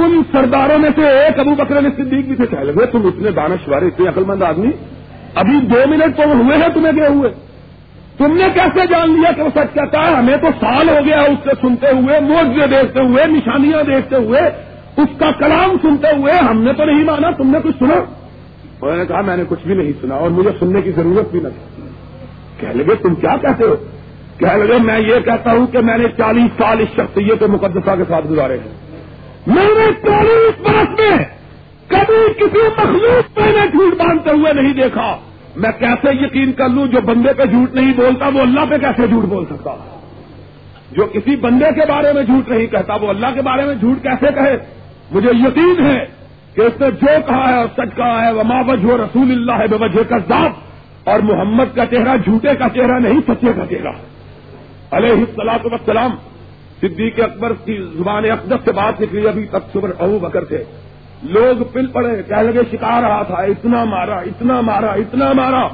ان سرداروں میں سے ایک ابو بکر نے صدیق بھی تھے۔ کہہ لگے، تم اتنے دانش والے اتنے عقل مند آدمی، ابھی دو منٹ تو ہوئے ہیں تمہیں گئے ہوئے۔ تم نے کیسے جان لیا کہ وہ سچ کہتا ہے؟ ہمیں تو سال ہو گیا اس سے سنتے ہوئے موجے دیکھتے ہوئے، نشانیاں دیکھتے ہوئے، اس کا کلام سنتے ہوئے، ہم نے تو نہیں مانا، تم نے کچھ سنا۔ انہوں نے کہا، میں نے کچھ بھی نہیں سنا اور مجھے سننے کی ضرورت بھی نہیں۔ کہہ لگے، تم کیا کہتے ہو؟ کہہ لگے، میں یہ کہتا ہوں کہ میں نے چالیس سال اس شخصیت مقدسہ کے ساتھ گزارے ہیں۔ میں نے چالیس برس میں کبھی کسی مخلوق پہ نے جھوٹ باندھتے ہوئے نہیں دیکھا۔ میں کیسے یقین کر لوں جو بندے پہ جھوٹ نہیں بولتا، وہ اللہ پہ کیسے جھوٹ بول سکتا؟ جو کسی بندے کے بارے میں جھوٹ نہیں کہتا، وہ اللہ کے بارے میں جھوٹ کیسے کہے؟ مجھے یقین ہے کہ اس نے جو کہا ہے اور سچ کہا ہے وہ ماں وجہ رسول اللہ ہے بے وجہ کا ذات اور محمد کا چہرہ جھوٹے کا چہرہ نہیں، سچے کا چہرہ۔ علیہ السلاط وسلام صدیق اکبر کی زبان اقدس سے بات نکلی، ابھی تک صبر ابو بکر تھے لوگ پل پڑے کہہ لگے شکا رہا تھا، اتنا مارا اتنا مارا اتنا مارا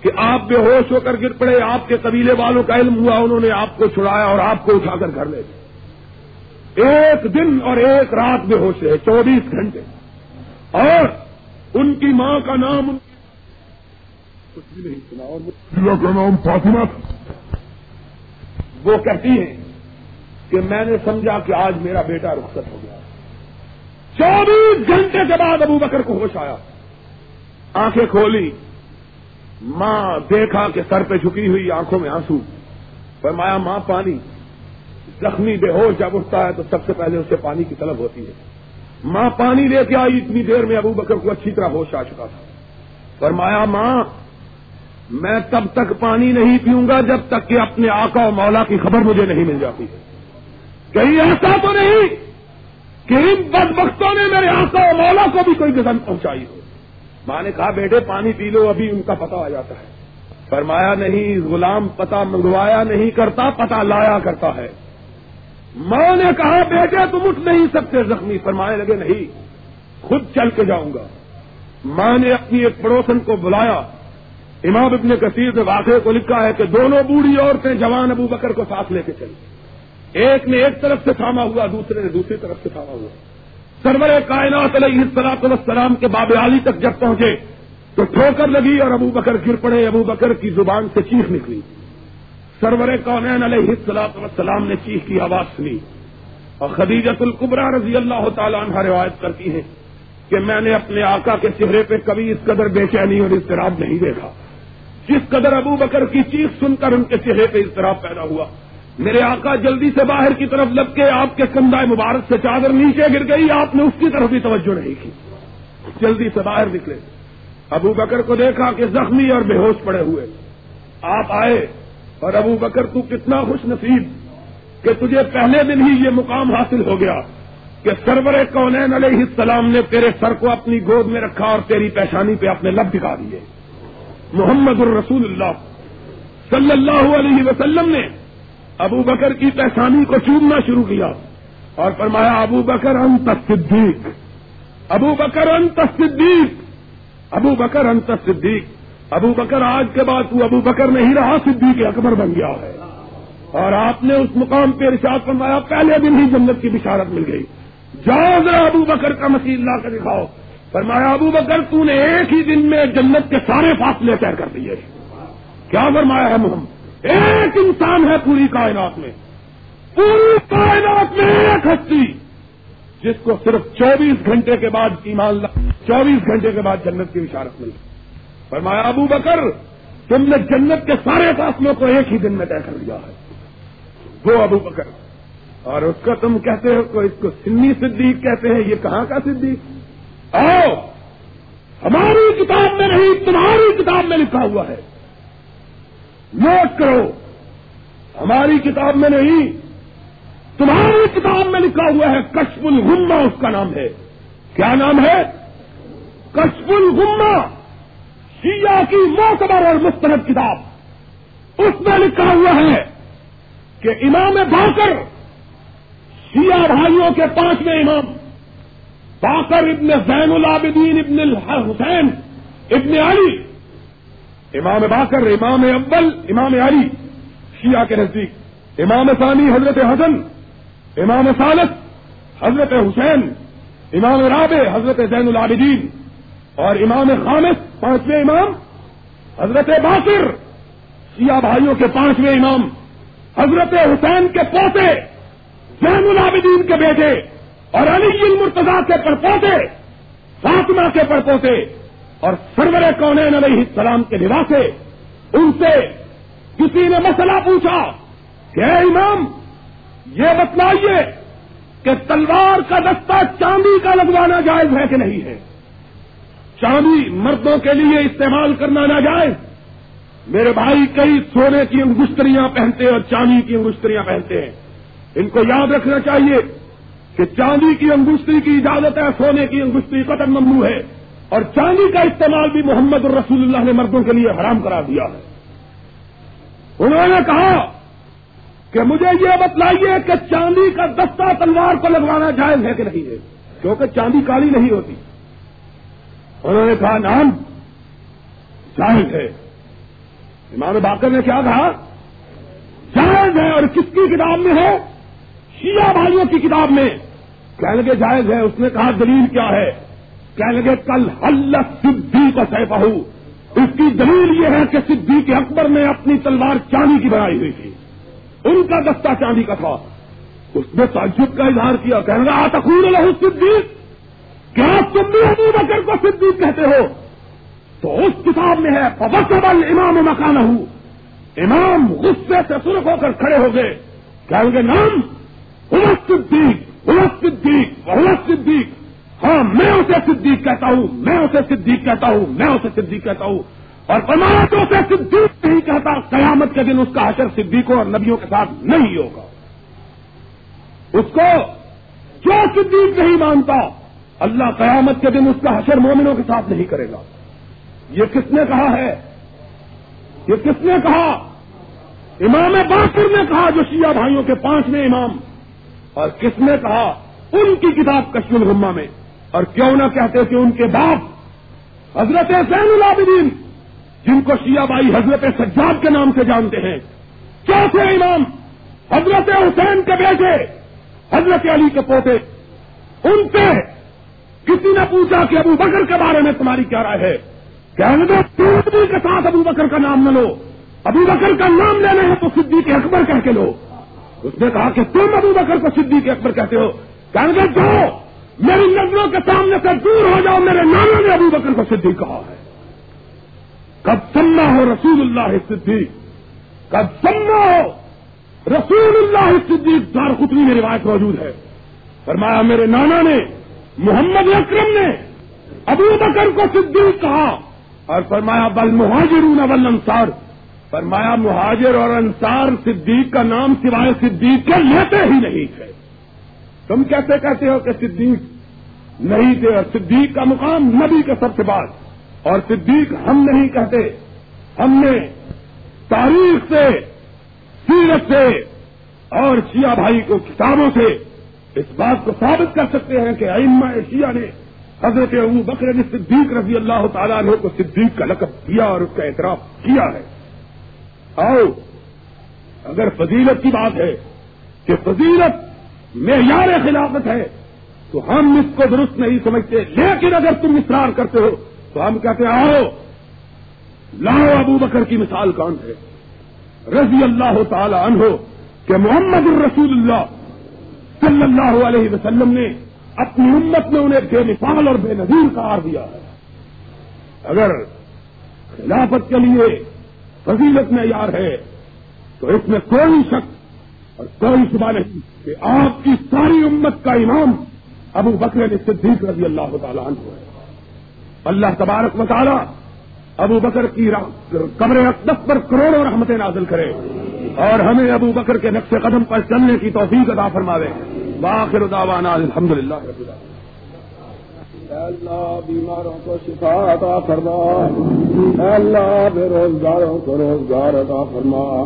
کہ آپ بے ہوش ہو کر گر پڑے۔ آپ کے قبیلے والوں کا علم ہوا، انہوں نے آپ کو چھڑایا اور آپ کو اٹھا کر گھر لے گئے۔ ایک دن اور ایک رات بے ہوش رہے، چوبیس گھنٹے۔ اور ان کی ماں کا نام کچھ بھی نہیں سنا اور کا نام فاطمہ وہ کہتی ہیں کہ میں نے سمجھا کہ آج میرا بیٹا رخصت ہو گیا۔ چوبیس گھنٹے کے بعد ابو بکر کو ہوش آیا۔ آنکھیں کھولی۔ ماں دیکھا کہ سر پہ جھکی ہوئی آنکھوں میں آنسو۔ فرمایا ماں پانی۔ زخمی بے ہوش جب اٹھتا ہے تو سب سے پہلے اسے پانی کی طلب ہوتی ہے۔ ماں پانی لے کے آئی، اتنی دیر میں ابو بکر کو اچھی طرح ہوش آ چکا تھا۔ فرمایا، ماں، میں تب تک پانی نہیں پیوں گا جب تک کہ اپنے آقا و مولا کی خبر مجھے نہیں مل جاتی۔ کہیں ایسا تو نہیں کہ ان بد وقتوں نے میرے آقا و مولا کو بھی کوئی گزن پہنچائی ہو۔ ماں نے کہا، بیٹے، پانی پی لو، ابھی ان کا پتہ آ جاتا ہے۔ فرمایا، نہیں، غلام پتہ منگوایا نہیں کرتا، پتہ لایا کرتا ہے۔ ماں نے کہا، بیٹے، تم اٹھ نہیں سکتے۔ زخمی فرمانے لگے، نہیں، خود چل کے جاؤں گا۔ ماں نے اپنی ایک پڑوسن کو بلایا۔ امام ابن کثیر نے واقعے کو لکھا ہے کہ دونوں بوڑھی عورتیں جوان ابو بکر کو ساتھ لے کے چلی۔ ایک نے ایک طرف سے تھاما ہوا، دوسرے نے دوسری طرف سے تھاما ہوا۔ سرور کائنات علیہ السلاط والسلام کے باب علی تک جب پہنچے تو ٹھوکر لگی اور ابو بکر گر پڑے۔ ابو بکر کی زبان سے چیخ نکلی۔ سرور کونین علیہ السلاط والسلام نے چیخ کی آواز سنی اور خدیجت القبرا رضی اللہ تعالیٰ عنہ روایت کرتی ہے کہ میں نے اپنے آقا کے چہرے پہ کبھی اس قدر بے چینی اور اضطراب نہیں دیکھا۔ جس قدر ابو بکر کی چیخ سن کر ان کے چہرے پہ اضطراب پیدا ہوا۔ میرے آقا جلدی سے باہر کی طرف لگ کے آپ کے کندھا مبارک سے چادر نیچے گر گئی، آپ نے اس کی طرف بھی توجہ نہیں کی۔ جلدی سے باہر نکلے۔ ابو بکر کو دیکھا کہ زخمی اور بے ہوش پڑے ہوئے۔ آپ آئے۔ اور ابو بکر تو کتنا خوش نصیب کہ تجھے پہلے دن ہی یہ مقام حاصل ہو گیا کہ سرور کونین علیہ السلام نے تیرے سر کو اپنی گود میں رکھا اور تیری پیشانی پہ اپنے لب دکھا دیے۔ محمد الرسول اللہ صلی اللہ علیہ وسلم نے ابو بکر کی پیشانی کو چومنا شروع کیا اور فرمایا، ابو بکر انت صدیق، ابو بکر انت صدیق، ابو بکر انت صدیق۔ ابو بکر آج کے بعد تو ابو بکر نہیں رہا، صدیق اکبر بن گیا ہے۔ اور آپ نے اس مقام پہ ارشاد فرمایا، پہلے دن ہی جنت کی بشارت مل گئی۔ جاؤ ذرا ابو بکر کا مسیح لا کر دکھاؤ۔ فرمایا، ابو بکر، تو نے ایک ہی دن میں جنت کے سارے فاصلے طے کر دیے۔ کیا فرمایا ہے محمد؟ ایک انسان ہے پوری کائنات میں۔ پوری کائنات میں ایک ہستی۔ جس کو صرف چوبیس گھنٹے کے بعد ایمان چوبیس گھنٹے کے بعد جنت کی اشارت ملی فرمایا، ابو بکر، تم نے جنت کے سارے فاصلوں کو ایک ہی دن میں طے کر دیا ہے۔ وہ ابو بکر۔ اور اس کا تم کہتے ہو کو اس کو سنی صدیق کہتے ہیں، یہ کہاں کا صدیق؟ آؤ، ہماری کتاب میں نہیں، تمہاری کتاب میں لکھا ہوا ہے۔ نوٹ کرو، ہماری کتاب میں نہیں، تمہاری کتاب میں لکھا ہوا ہے، کشف الغمہ اس کا نام ہے۔ کیا نام ہے؟ کشف الغمہ۔ شیعہ کی موتبر اور مستند کتاب۔ اس میں لکھا ہوا ہے کہ امام باقر شیعہ بھائیوں کے پانچویں امام، باقر ابن زین العابدین ابن الحسین ابن علی، امام باقر، امام اول، امام علی، شیعہ کے نزدیک، امام ثانی حضرت حسن، امام ثالث حضرت حسین، امام رابع حضرت زین العابدین۔ اور امام خامس پانچویں امام، حضرت باقر، شیعہ بھائیوں کے پانچویں امام، حضرت حسین کے پوتے زین العابدین کے بیٹے، اور علی المرتضا کے پڑپوتے فاطمہ کے پڑپوتے اور سرور کونین علیہ السلام کے نواسے، ان سے کسی نے مسئلہ پوچھا کہ اے امام، یہ بتلائیے کہ تلوار کا دستہ چاندی کا لگوانا جائز ہے کہ نہیں ہے؟ چاندی مردوں کے لیے استعمال کرنا ناجائز۔ میرے بھائی، کئی سونے کی انگشتریاں پہنتے ہیں اور چاندی کی انگشتریاں پہنتے ہیں۔ ان کو یاد رکھنا چاہیے کہ چاندی کی انگشتری کی اجازت ہے، سونے کی انگشتری قتل ممنوع ہے۔ اور چاندی کا استعمال بھی محمد الرسول اللہ نے مردوں کے لیے حرام کرا دیا ہے۔ انہوں نے کہا کہ مجھے یہ بتلائیے کہ چاندی کا دستہ تلوار کو لگوانا جائز ہے کہ نہیں ہے۔ کیونکہ چاندی کالی نہیں ہوتی۔ انہوں نے کہا نام جائز ہے امام باقر نے کیا کہا جائز ہے اور کس کی کتاب میں ہے؟ شیعہ بھائیوں کی کتاب میں۔ کہنے کے جائز ہے اس نے کہا، دلیل کیا ہے؟ کہنے لگے، کل اللہ صدی کا سہ پہو اس کی دلیل یہ ہے کہ صدی کے اکبر نے اپنی تلوار چاندی کی بنائی ہوئی تھی۔ ان کا دستہ چاندی کا تھا۔ اس نے تعجب کا اظہار کیا، کہنے لگا تخور لہو صدیق! کیا تم بھی ابو بکر کو صدیق کہتے ہو، تو اس کتاب میں ہے فبصبل امام مکان ہوں امام غصے سے سرخ ہو کر کھڑے ہو گئے۔ کہیں گے نام؟ صدیق صدیق صدیق اسے صدیق کہتا ہوں، میں اسے صدیق کہتا ہوں، میں اسے صدیق کہتا ہوں۔ اور فرمایا تو اسے صدیق نہیں کہتا، قیامت کے دن اس کا حشر صدیقوں اور نبیوں کے ساتھ نہیں ہوگا۔ اس کو جو صدیق نہیں مانتا اللہ قیامت کے دن اس کا حشر مومنوں کے ساتھ نہیں کرے گا۔ یہ کس نے کہا ہے؟ یہ کس نے کہا؟ امام باقر نے کہا جو شیعہ بھائیوں کے پانچویں امام۔ اور کس نے کہا؟ ان کی کتاب کشم الغما میں۔ اور کیوں نہ کہتے کہ ان کے باپ حضرت زین العابدین، جن کو شیعہ بھائی حضرت سجاد کے نام سے جانتے ہیں، چوتھے امام حضرت حسین کے بیٹے، حضرت علی کے پوتے، ان پہ کسی نے پوچھا کہ ابو بکر کے بارے میں تمہاری کیا رائے ہے؟ کہنے کہ کے ساتھ ابو بکر کا نام نہ لو۔ ابو بکر کا نام لینا ہے تو صدیق اکبر کہہ کے لو۔ اس نے کہا کہ تم ابو بکر کو صدیق اکبر کہتے ہو۔ کہ جاؤ، میری نظروں کے سامنے سے دور ہو جاؤ، میرے نانا نے ابو بکر کو صدیق کہا ہے۔ کب سما ہو رسول اللہ صدیق۔ کب سما ہو رسول اللہ صدیق۔ دار خطری میں روایت موجود ہے۔ فرمایا، میرے نانا نے محمد اکرم نے ابو بکر کو صدیق کہا اور فرمایا، بل مہاجرون بل انصار فرمایا، مہاجر اور انصار صدیق کا نام سوائے صدیق کے لیتے ہی نہیں تھے۔ تم کیسے کہتے ہو کہ صدیق نہیں تھے اور صدیق کا مقام نبی کے سب سے بات اور صدیق ہم نہیں کہتے۔ ہم نے تاریخ سے، سیرت سے اور شیعہ بھائی کو کتابوں سے اس بات کو ثابت کر سکتے ہیں کہ ائمہ شیعہ نے حضرت ابو بکر نے صدیق رضی اللہ تعالیٰ نے کو صدیق کا لقب کیا اور اس کا اعتراف کیا ہے۔ آؤ، اگر فضیلت کی بات ہے کہ فضیلت معیار خلافت ہے، تو ہم اس کو درست نہیں سمجھتے، لیکن اگر تم اصرار کرتے ہو، تو ہم کہتے ہیں، آؤ، لاؤ ابو بکر کی مثال کون ہے۔ رضی اللہ تعالی عنہ کہ محمد الرسول اللہ صلی اللہ علیہ وسلم نے اپنی امت میں انہیں بے مثال اور بے نظیر قرار دیا ہے۔ اگر خلافت کے لیے فضیلت معیار ہے، تو اس میں کوئی شک اور کوئی شبہ نہیں کہ آپ کی ساری امت کا امام ابو بکر صدیق رضی اللہ تعالیٰ عنہ ہے۔ اللہ تبارک مطالعہ ابو بکر کی قبر اقدس پر کروڑوں رحمتیں نازل کرے اور ہمیں ابو بکر کے نقش قدم پر چلنے کی توفیق ادا فرماوے۔ باخر دعوانا الحمد للہ اللہ بیماروں کو شفا عطا فرما. اللہ بے روزگاروں کو روزگار عطا فرما.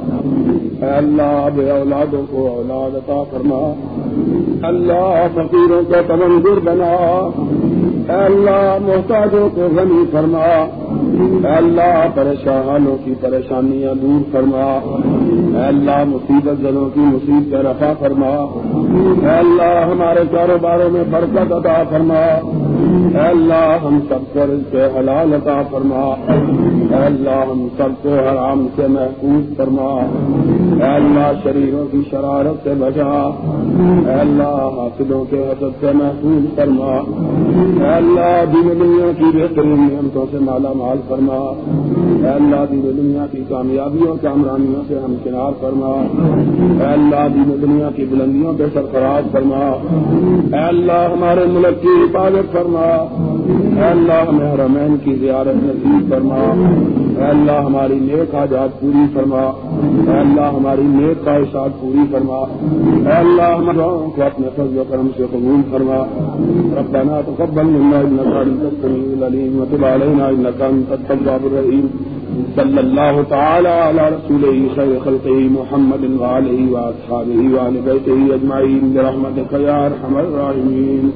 اللہ بے اولادوں کو اولاد عطا فرما. اللہ فقیروں کو تمندر بنا. اللہ محتاجوں کو غنی فرما. اللہ پریشانوں کی پریشانیاں دور فرما. اللہ مصیبت جنوں کی مصیبت رفا فرما. اللہ ہمارے کاروباروں میں برکت عطا فرما. اے اللہ ہم سب کو سے حلال عطا فرما۔ اے اللہ ہم سب کو حرام سے محفوظ فرما۔ اے اللہ شریروں کی شرارت سے بچا۔ اے اللہ حاصلوں کے حسد سے محفوظ فرما۔ اے اللہ دین دنیا کی بہترین نعمتوں سے مالا مال فرما۔ اے اللہ دین دنیا کی کامیابیوں، کامرانیوں سے ہم کنار فرما۔ اے اللہ دین دنیا کی بلندیوں پہ سرفراز فرما۔ اے اللہ ہمارے ملک کی حفاظت فرما۔ اے اللہ، ہمیں حرمین کی زیارت نصیب فرما۔ اے اللہ، ہماری نیک آجات پوری فرما۔ اے اللہ، ہماری نیک خواہشات پوری فرما۔ اے اللہ ہم کو اپنے فضل و کرم سے قبول فرما۔ ربنا تقبل منا انك انت السميع العليم وتب علينا انك انت التواب الرحيم صلى الله تعالى على رسوله خير خلقه محمد وعليه واصحابه وعلى بيته اجمعين برحمتك يا ارحم الراحمین۔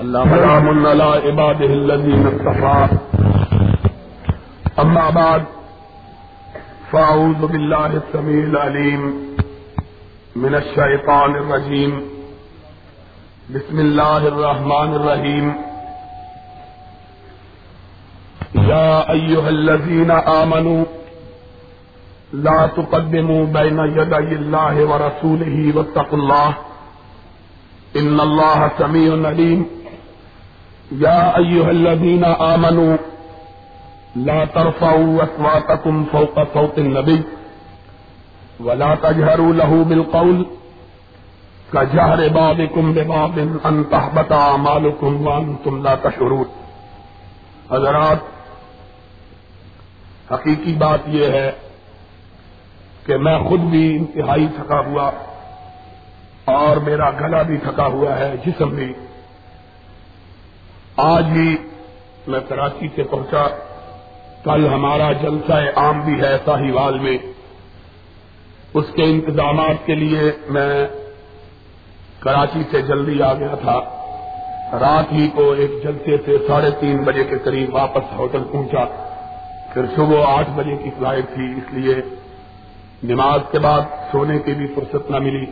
الراحمين سلام على عباده الذين اصطفى أما بعد فأعوذ بالله السميع العليم من الشيطان الرجيم بسم الله الرحمن الرحيم يا أيها الذين آمنوا لا تقدموا بين يدي الله ورسوله واتقوا الله إن الله سميع عليم يا أيها الذين آمنوا لا ترفعوا أصواتكم فوق صوت النبي ولا تجهروا له بالقول کا جہر باب کم بے باب انتہ بتا مالو کم تم لا تشرور حضرات، حقیقی بات یہ ہے کہ میں خود بھی انتہائی تھکا ہوا اور میرا گلا بھی تھکا ہوا ہے، جسم بھی آج ہی میں کراچی سے پہنچا۔ کل ہمارا جلسہ عام بھی ہے ساہی میں۔ اس کے انتظامات کے لیے میں کراچی سے جلدی آ گیا تھا۔ رات ہی کو ایک جلسے سے ساڑھے تین بجے کے قریب واپس ہوٹل پہنچا۔ پھر صبح آٹھ بجے کی فلائٹ تھی، اس لیے نماز کے بعد سونے کی بھی فرصت نہ ملی۔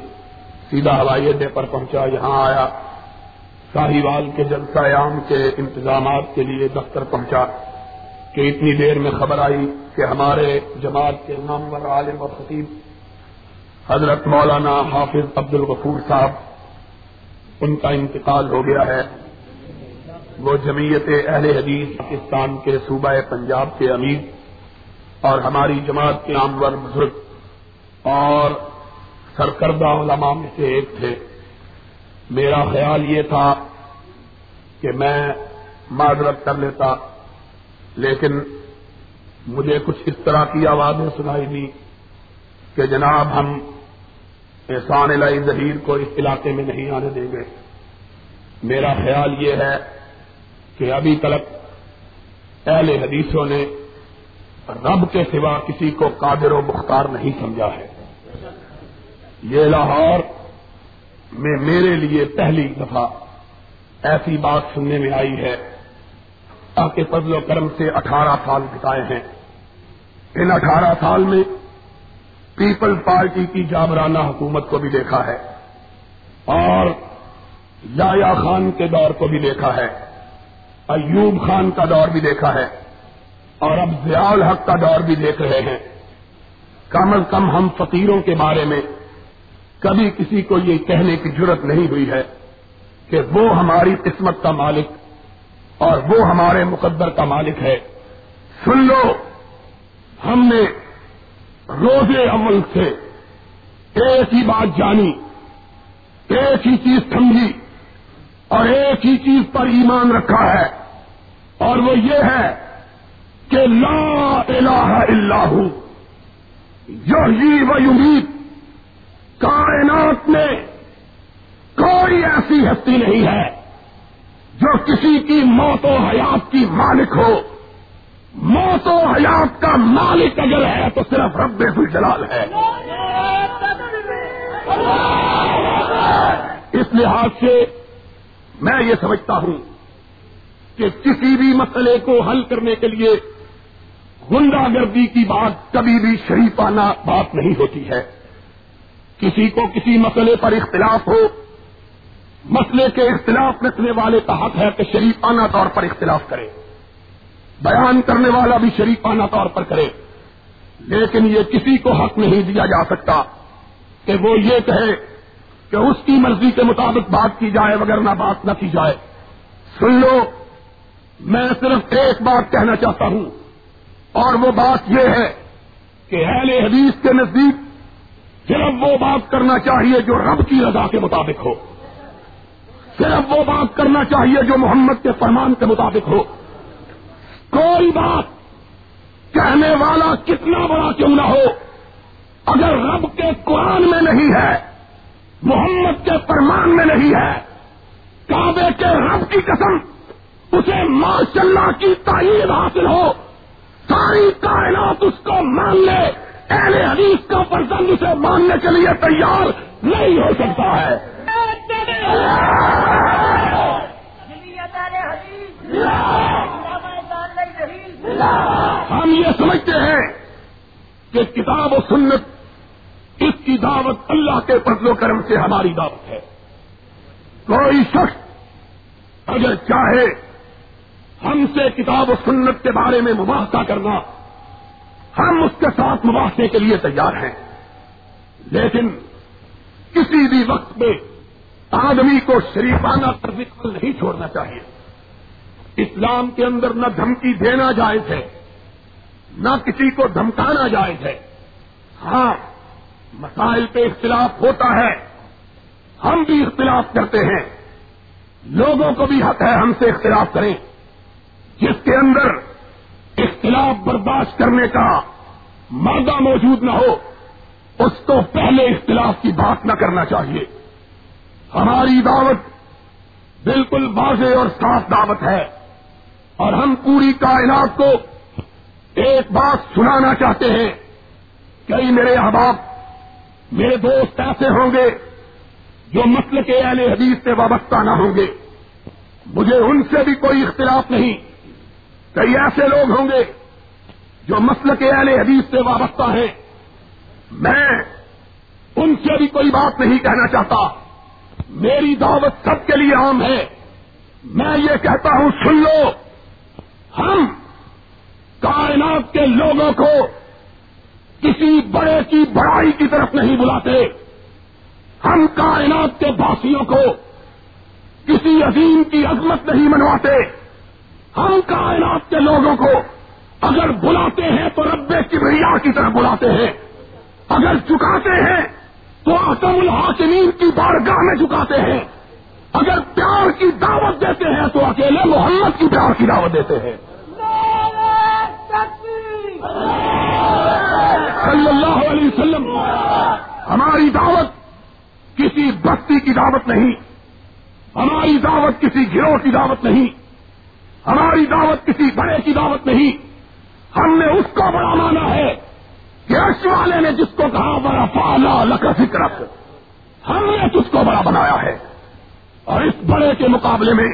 سیدھا ہوائی اڈے پر پہنچا، یہاں آیا۔ ساہیوال کے جلسہ عام کے انتظامات کے لیے دفتر پہنچا کہ اتنی دیر میں خبر آئی کہ ہمارے جماعت کے نامور عالم اور خطیب حضرت مولانا حافظ عبد الغفور صاحب، ان کا انتقال ہو گیا ہے۔ وہ جمعیت اہل حدیث پاکستان کے صوبہ پنجاب کے امیر اور ہماری جماعت کے عامور بزرگ اور سرکردہ علماء میں سے ایک تھے۔ میرا خیال یہ تھا کہ میں معذرت کر لیتا، لیکن مجھے کچھ اس طرح کی آوازیں سنائی دی کہ جناب ہم احسان الہی ظہیر کو اس علاقے میں نہیں آنے دیں گے۔ میرا خیال یہ ہے کہ ابھی تک اہل حدیثوں نے رب کے سوا کسی کو قادر و مختار نہیں سمجھا ہے۔ یہ لاہور میں میرے لیے پہلی دفعہ ایسی بات سننے میں آئی ہے، تاکہ فضل و کرم سے اٹھارہ سال بتائے ہیں۔ ان اٹھارہ سال میں پیپل پارٹی کی جابرانہ حکومت کو بھی دیکھا ہے اور یا خان کے دور کو بھی دیکھا ہے، ایوب خان کا دور بھی دیکھا ہے اور اب ضیاء الحق کا دور بھی دیکھ رہے ہیں۔ کم از کم ہم فقیروں کے بارے میں کبھی کسی کو یہ کہنے کی ضرورت نہیں ہوئی ہے کہ وہ ہماری قسمت کا مالک اور وہ ہمارے مقدر کا مالک ہے۔ سن لو، ہم نے روز عمل سے ایک ہی بات جانی، ایک ہی چیز سمجھی اور ایک ہی چیز پر ایمان رکھا ہے۔ اور وہ یہ ہے کہ لا الہ الا ہو یحیی و یمید کائنات میں کوئی نہیں ہے۔ جو کسی کی موت و حیات کی مالک ہو، موت و حیات کا مالک اگر ہے تو صرف رب الجلال ہے۔ اس لحاظ سے میں یہ سمجھتا ہوں کہ کسی بھی مسئلے کو حل کرنے کے لیے گنڈا گردی کی بات کبھی بھی شریفانہ بات نہیں ہوتی ہے۔ کسی کو کسی مسئلے پر اختلاف ہو مسئلے کے اختلاف رکھنے والے کا حق ہے کہ شریفانہ طور پر اختلاف کرے۔ بیان کرنے والا بھی شریفانہ طور پر کرے۔ لیکن یہ کسی کو حق نہیں دیا جا سکتا کہ وہ یہ کہے کہ اس کی مرضی کے مطابق بات کی جائے وغیرہ بات نہ کی جائے۔ سن لو، میں صرف ایک بات کہنا چاہتا ہوں، اور وہ بات یہ ہے کہ اہل حدیث کے نزدیک صرف وہ بات کرنا چاہیے جو رب کی رضا کے مطابق ہو۔ صرف وہ بات کرنا چاہیے جو محمد کے فرمان کے مطابق ہو۔ کوئی بات کہنے والا کتنا بڑا کیوں نہ ہو۔ اگر رب کے قرآن میں نہیں ہے، محمد کے فرمان میں نہیں ہے، کعبے کے رب کی قسم، اسے ماشاء اللہ کی تعین حاصل ہو۔ ساری کائنات اس کو مان لے۔ اہل حدیث کا پرسنگ اسے ماننے کے لیے تیار نہیں ہو سکتا ہے۔ ہم یہ سمجھتے ہیں کہ کتاب و سنت اس کی دعوت اللہ کے فضل و کرم سے ہماری دعوت ہے۔ کوئی شخص اگر چاہے ہم سے کتاب و سنت کے بارے میں مباحثہ کرنا، ہم اس کے ساتھ مباحثے کے لیے تیار ہیں۔ لیکن کسی بھی وقت میں آدمی کو شریفانہ طرز نہیں چھوڑنا چاہیے۔ اسلام کے اندر نہ دھمکی دینا جائز ہے، نہ کسی کو دھمکانا جائز ہے۔ ہاں مسائل پہ اختلاف ہوتا ہے۔ ہم بھی اختلاف کرتے ہیں۔ لوگوں کو بھی حق ہے ہم سے اختلاف کریں۔ جس کے اندر اختلاف برداشت کرنے کا مادہ موجود نہ ہو، اس کو پہلے اختلاف کی بات نہ کرنا چاہیے۔ ہماری دعوت بالکل واضح اور صاف دعوت ہے اور ہم پوری کائنات کو ایک بات سنانا چاہتے ہیں۔ کئی میرے احباب، میرے دوست ایسے ہوں گے جو مسل کے اہل حدیث سے وابستہ نہ ہوں گے۔ مجھے ان سے بھی کوئی اختلاف نہیں۔ کئی ایسے لوگ ہوں گے جو مسل کے اہل حدیث سے وابستہ ہیں۔ میں ان سے بھی کوئی بات نہیں کہنا چاہتا۔ میری دعوت سب کے لیے عام ہے۔ میں یہ کہتا ہوں، سن لو۔ ہم کائنات کے لوگوں کو کسی بڑے کی بڑائی کی طرف نہیں بلاتے۔ ہم کائنات کے باسیوں کو کسی عظیم کی عظمت نہیں منواتے۔ ہم کائنات کے لوگوں کو اگر بلاتے ہیں تو رب کی کی طرف بلاتے ہیں۔ اگر چکاتے ہیں تو آسم الحاکمین کی بارگاہ میں چکاتے ہیں۔ اگر پیار کی دعوت دیتے ہیں تو اکیلے محمد کی پیار کی دعوت دیتے ہیں۔ صلی اللہ علیہ وسلم، ہماری دعوت کسی بستی کی دعوت نہیں۔ ہماری دعوت کسی گروہ کی دعوت نہیں۔ ہماری دعوت کسی بڑے کی دعوت نہیں۔ ہم نے اس کو بڑا مانا ہے۔ کہ عرش والے نے جس کو کہا بڑا پالا لکھ فکر ہم نے جس کو بڑا بنایا ہے۔ اور اس بڑے کے مقابلے میں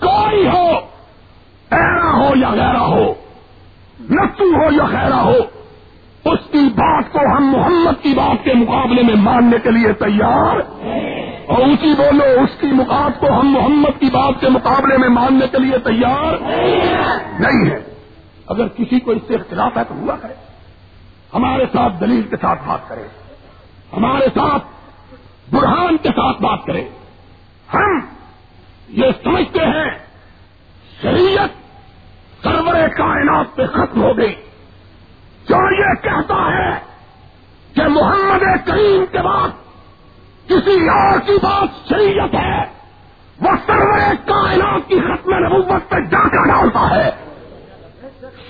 کوئی ہو، ایرا ہو یا غیرا ہو، نسو ہو یا خیرا ہو، اس کی بات کو ہم محمد کی بات کے مقابلے میں ماننے کے لیے تیار اور اسی بولو، اس کی مقاب کو ہم محمد کی بات کے مقابلے میں ماننے کے لیے تیار نہیں ہے۔ اگر کسی کو اس سے اختلاف ہے تو ہوا کرے ہمارے ساتھ دلیل کے ساتھ بات کرے، ہمارے ساتھ برہان کے ساتھ بات کرے۔ ہم یہ سمجھتے ہیں، شریعت سرور کائنات پہ ختم ہو گئی۔ جو یہ کہتا ہے کہ محمد کریم کے بعد کسی اور کی بات شریعت ہے، وہ سرور کائنات کی ختم نبوت پہ جا کر ڈالتا ہے۔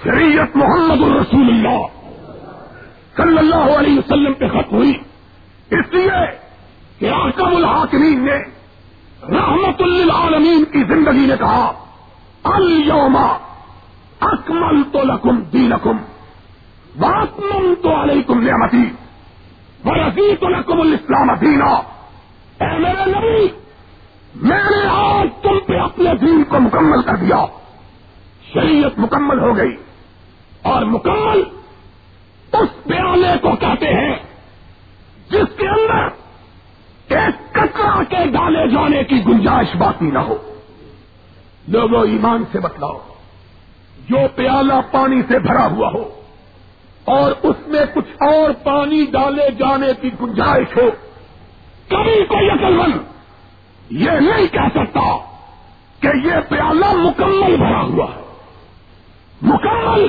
شریعت محمد الرسول اللہ۔ صلی اللہ علیہ وسلم پہ ختم ہوئی۔ اس لیے کہ آکم الحاکمین نے رحمت للعالمین کی زندگی نے کہا الما اکمل تو لکم دینکم واطمن تو علیکم نعمتی ورزی تو لکم الاسلام دینا۔ اے میرے نبی، میں نے آج تم پہ اپنے دین کو مکمل کر دیا۔ شریعت مکمل ہو گئی اور مکمل اس پیالے کو کہتے ہیں، جس کے اندر ایک کچرا کے ڈالے جانے کی گنجائش باقی نہ ہو۔ لوگوں، ایمان سے بتلاؤ جو پیالہ پانی سے بھرا ہوا ہو اور اس میں کچھ اور پانی ڈالے جانے کی گنجائش ہو، کبھی کوئی عقل مند یہ نہیں کہہ سکتا کہ یہ پیالہ مکمل بھرا ہوا ہے۔ مکمل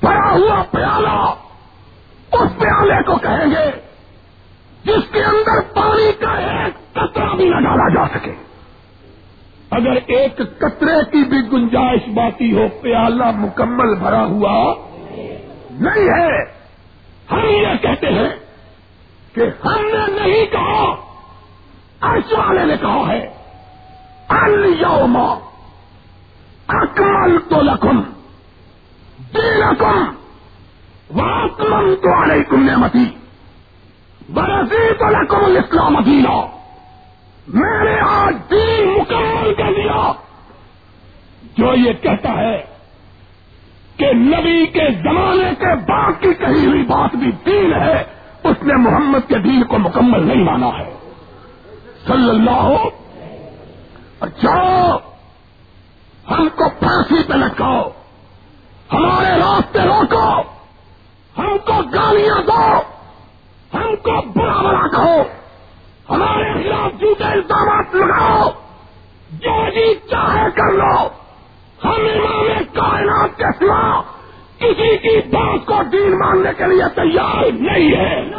بھرا ہوا پیالہ اس پیالے کو کہیں گے جس کے اندر پانی کا ایک قطرہ بھی نہ ڈالا جا سکے۔ اگر ایک قطرے کی بھی گنجائش باقی ہو، پیالہ مکمل بھرا ہوا نہیں ہے۔ ہم یہ کہتے ہیں کہ ہم نے نہیں کہا، عرش والے نے کہا ہے الما اکمل تو لکم۔ دینکم واکمل تو علیکم نعمتی برسی تو لکم الاسلام دینا میں نے آج دین مکمل کر دیا۔ جو یہ کہتا ہے کہ نبی کے زمانے کے بعد کی کہی ہوئی بات بھی دین ہے، اس نے محمد کے دین کو مکمل نہیں مانا ہے۔ صلی اللہ ہو۔ جاؤ، ہم کو پھانسی پہ لٹکاؤ۔ ہمارے راستے روکو۔ ہم کو گالیاں دو۔ ہم کو برا برا کہو۔ ہمارے خلاف جوتے الزامات لگاؤ۔ جو جی چاہے کر لو۔ ہم امام کائنات کے سوا کسی کی بات کو دین ماننے کے لیے تیار نہیں ہے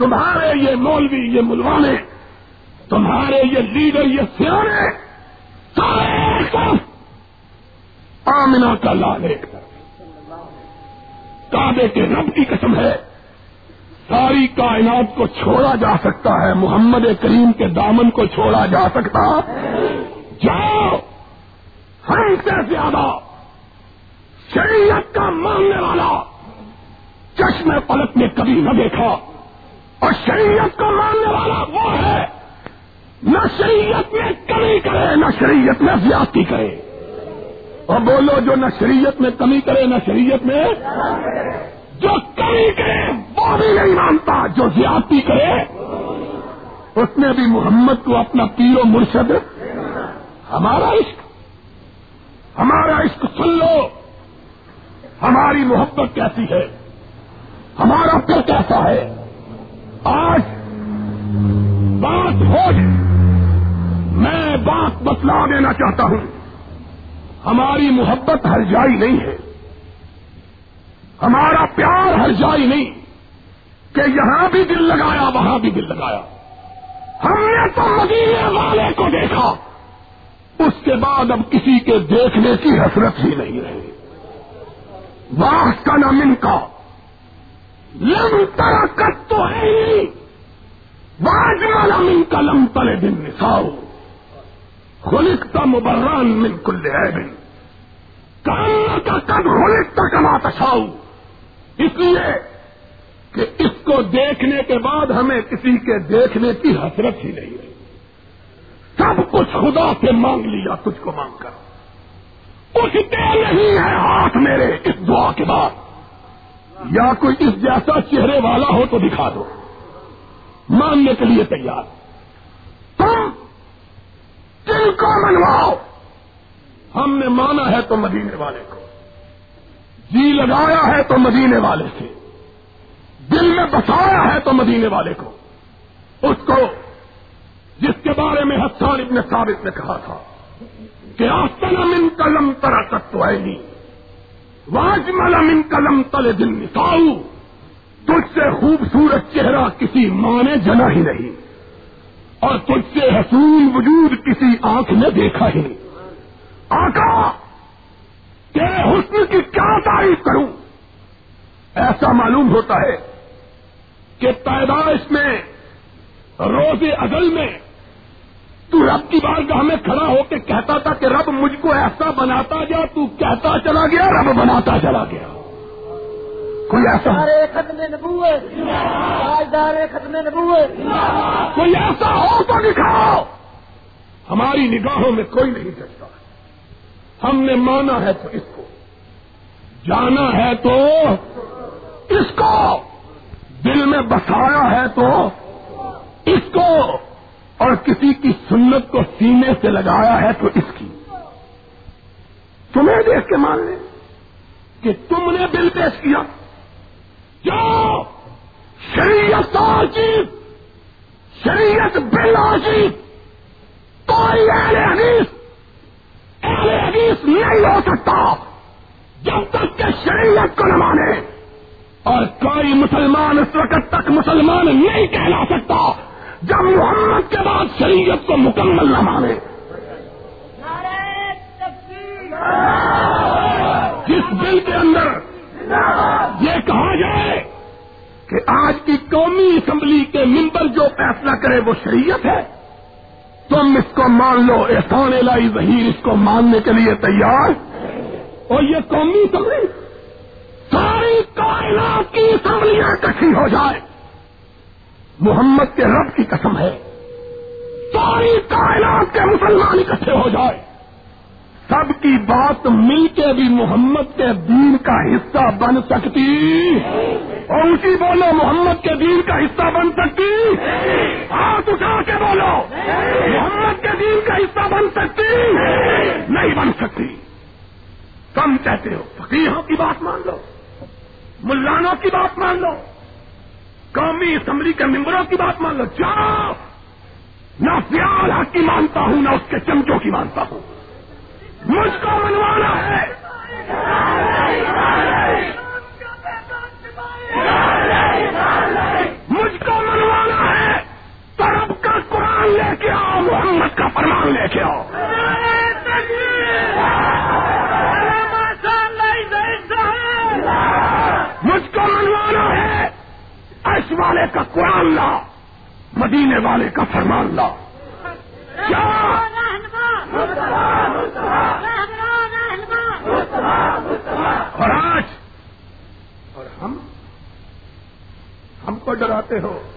تمہارے یہ مولوی، یہ ملوانے، تمہارے یہ لیڈر، یہ سیانے آمنا کا لال ایک کعبے کے رب کی قسم ہے، ساری کائنات کو چھوڑا جا سکتا ہے، محمد کریم کے دامن کو چھوڑا جا سکتا۔ جاؤ، ہم سے زیادہ شریعت کا ماننے والا چشم پلک میں کبھی نہ دیکھا۔ اور شریعت کا ماننے والا وہ ہے، نہ شریعت میں کمی کرے، نہ شریعت میں زیادتی کرے۔ اور بولو جو نہ شریعت میں کمی کرے، نہ شریعت میں جو کمی کرے، وہ بھی نہیں مانتا۔ جو زیادتی کرے، اس نے بھی محمد کو اپنا پیر و مرشد، ہمارا عشق ہمارا عشق سن لو۔ ہماری محبت کیسی ہے؟ ہمارا پھر کیسا ہے؟ آج بات ہو میں بات بتلا دینا چاہتا ہوں۔ ہماری محبت ہر جائی نہیں ہے۔ ہمارا پیار ہر جائی نہیں۔ کہ یہاں بھی دل لگایا، وہاں بھی دل لگایا۔ ہم نے تو مدینے والے کو دیکھا۔ اس کے بعد اب کسی کے دیکھنے کی حسرت ہی نہیں رہی واہ کا نام ان کا۔ لم ترکت تو ہے ہی۔ واج والا من کا لم تلے دن نساؤ خلکتا مبران من کل عیب۔ کہاں کا کب خلکتا کما تشاؤ اس لیے کہ اس کو دیکھنے کے بعد ہمیں کسی کے دیکھنے کی حسرت ہی نہیں رہی سب کچھ خدا سے مانگ لیا، تجھ کو مانگ کر۔ کچھ دے نہیں ہے ہاتھ میرے اس دعا کے بعد۔ یا کوئی اس جیسا چہرے والا ہو تو دکھا دو۔ ماننے کے لیے تیار۔ تم دل کو منواؤ۔ ہم نے مانا ہے تو مدینے والے کو۔ جی لگایا ہے تو مدینے والے سے۔ دل میں بسایا ہے تو مدینے والے کو۔ اس کو جس کے بارے میں حسان ابن ثابت نے کہا تھا کہ آسن من قلم ترا تتو نہیں واج ملم ان قلم تل دل نساؤ. تجھ سے خوبصورت چہرہ کسی ماں نے جنا ہی نہیں اور تجھ سے حسون وجود کسی آنکھ نے دیکھا ہی نہیں۔ آقا کہ حسن کی کیا تعریف کروں؟ ایسا معلوم ہوتا ہے کہ پیدائش میں، روز ازل میں تو رب کی بارگاہ میں کھڑا ہو کے کہتا تھا کہ رب مجھ کو ایسا بناتا گیا تو کہتا چلا گیا رب بناتا چلا گیا۔ کوئی ایسا؟ ختم ختم کوئی ایسا ہو تو دکھاؤ۔ ہماری نگاہوں میں کوئی نہیں سکتا ہم نے مانا ہے تو اس کو۔ جانا ہے تو اس کو۔ دل میں بسایا ہے تو اس کو۔ اور کسی کی سنت کو سینے سے لگایا ہے تو اس کی۔ تمہیں دیکھ کے مان لیں کہ تم نے بل پیش کیا۔ جو شریعت عجیب شریعت بل عجیب کوئی اہل حدیث اہل حدیث نہیں ہو سکتا جب تک کہ شریعت کو نہ مانے۔ اور کوئی مسلمان اس وقت تک مسلمان نہیں کہلا سکتا۔ جب محمد کے بعد شریعت کو مکمل نہ مانے۔ جس بل کے اندر یہ کہا جائے کہ آج کی قومی اسمبلی کے ممبر جو فیصلہ کرے وہ شریعت ہے؟ تم اس کو مان لو احسان لائی ظہیر اس کو ماننے کے لیے تیار۔ اور یہ قومی اسمبلی، ساری کائنات کی اسمبلیاں کٹھی ہو جائے۔ محمد کے رب کی قسم ہے۔ ساری کائنات کے مسلمان اکٹھے ہو جائے۔ سب کی بات مل کے بھی محمد کے دین کا حصہ بن سکتی۔ اور اسی بولو محمد کے دین کا حصہ بن سکتی۔ ہاتھ اٹھا کے بولو۔ محمد کے دین کا حصہ بن سکتی۔ نہیں بن سکتی۔ کم کہتے ہو فقیروں کی بات مان لو، ملانوں کی بات مان لو۔ قومی اسمبلی کے ممبروں کی بات مان لو، جاؤ! نہ پیار حق کی مانتا ہوں، نہ اس کے چمچوں کی مانتا ہوں۔ مجھ کو منوانا ہے۔ مجھ کو منوانا ہے۔ طرف کا قرآن لے کے آؤ، محمد کا فرمان لے کے آؤ۔ والے کا قرآن لا مدینے والے کا فرمان لا۔ کیا اور آج اور ہم ہم کو ڈراتے ہو۔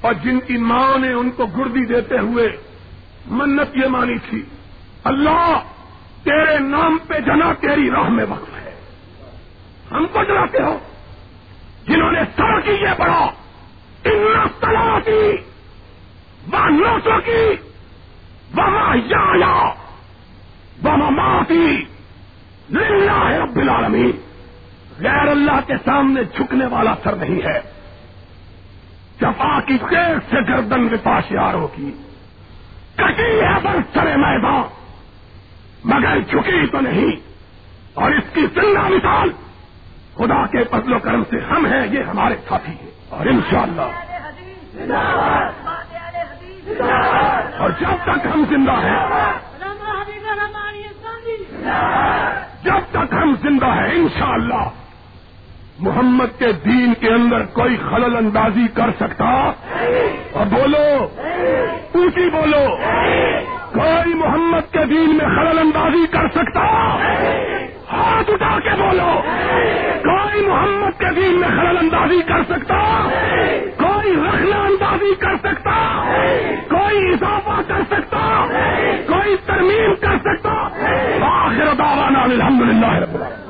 اور جن کی ماں نے ان کو گردی دیتے ہوئے منت یہ مانی تھی اللہ تیرے نام پہ جنا تیری راہ میں وقف ہے۔ ہم کو ڈراتے ہو۔ جنہوں نے سر کی یہ پڑھا ان تلا کی وہ نوسوں کی وہاں یا وہاں معافی للہ رب العالمین۔ غیر اللہ کے سامنے جھکنے والا سر نہیں ہے۔ جفا کی دیر سے گردن وپاشیاروں کی۔ کٹی ہے بر سرے میدان، مگر جھکی تو نہیں۔ اور اس کی زندہ مثال خدا کے فضل و کرم سے ہم ہیں، یہ ہمارے ساتھی ہیں۔ اور انشاءاللہ، اور جب تک ہم زندہ ہیں، جب تک ہم زندہ ہیں، انشاءاللہ، محمد کے دین کے اندر کوئی خلل اندازی کر سکتا۔ اور بولو، اونچی بولو، کوئی محمد کے دین میں خلل اندازی کر سکتا۔ ہاتھ اٹھا کے بولو۔ کوئی محمد کے دین میں خلل اندازی کر سکتا؟ کوئی رخلا اندازی کر سکتا؟ کوئی اضافہ کر سکتا؟ کوئی ترمیم کر سکتا؟ آخر دعوانا الحمدللہ رب العالمین۔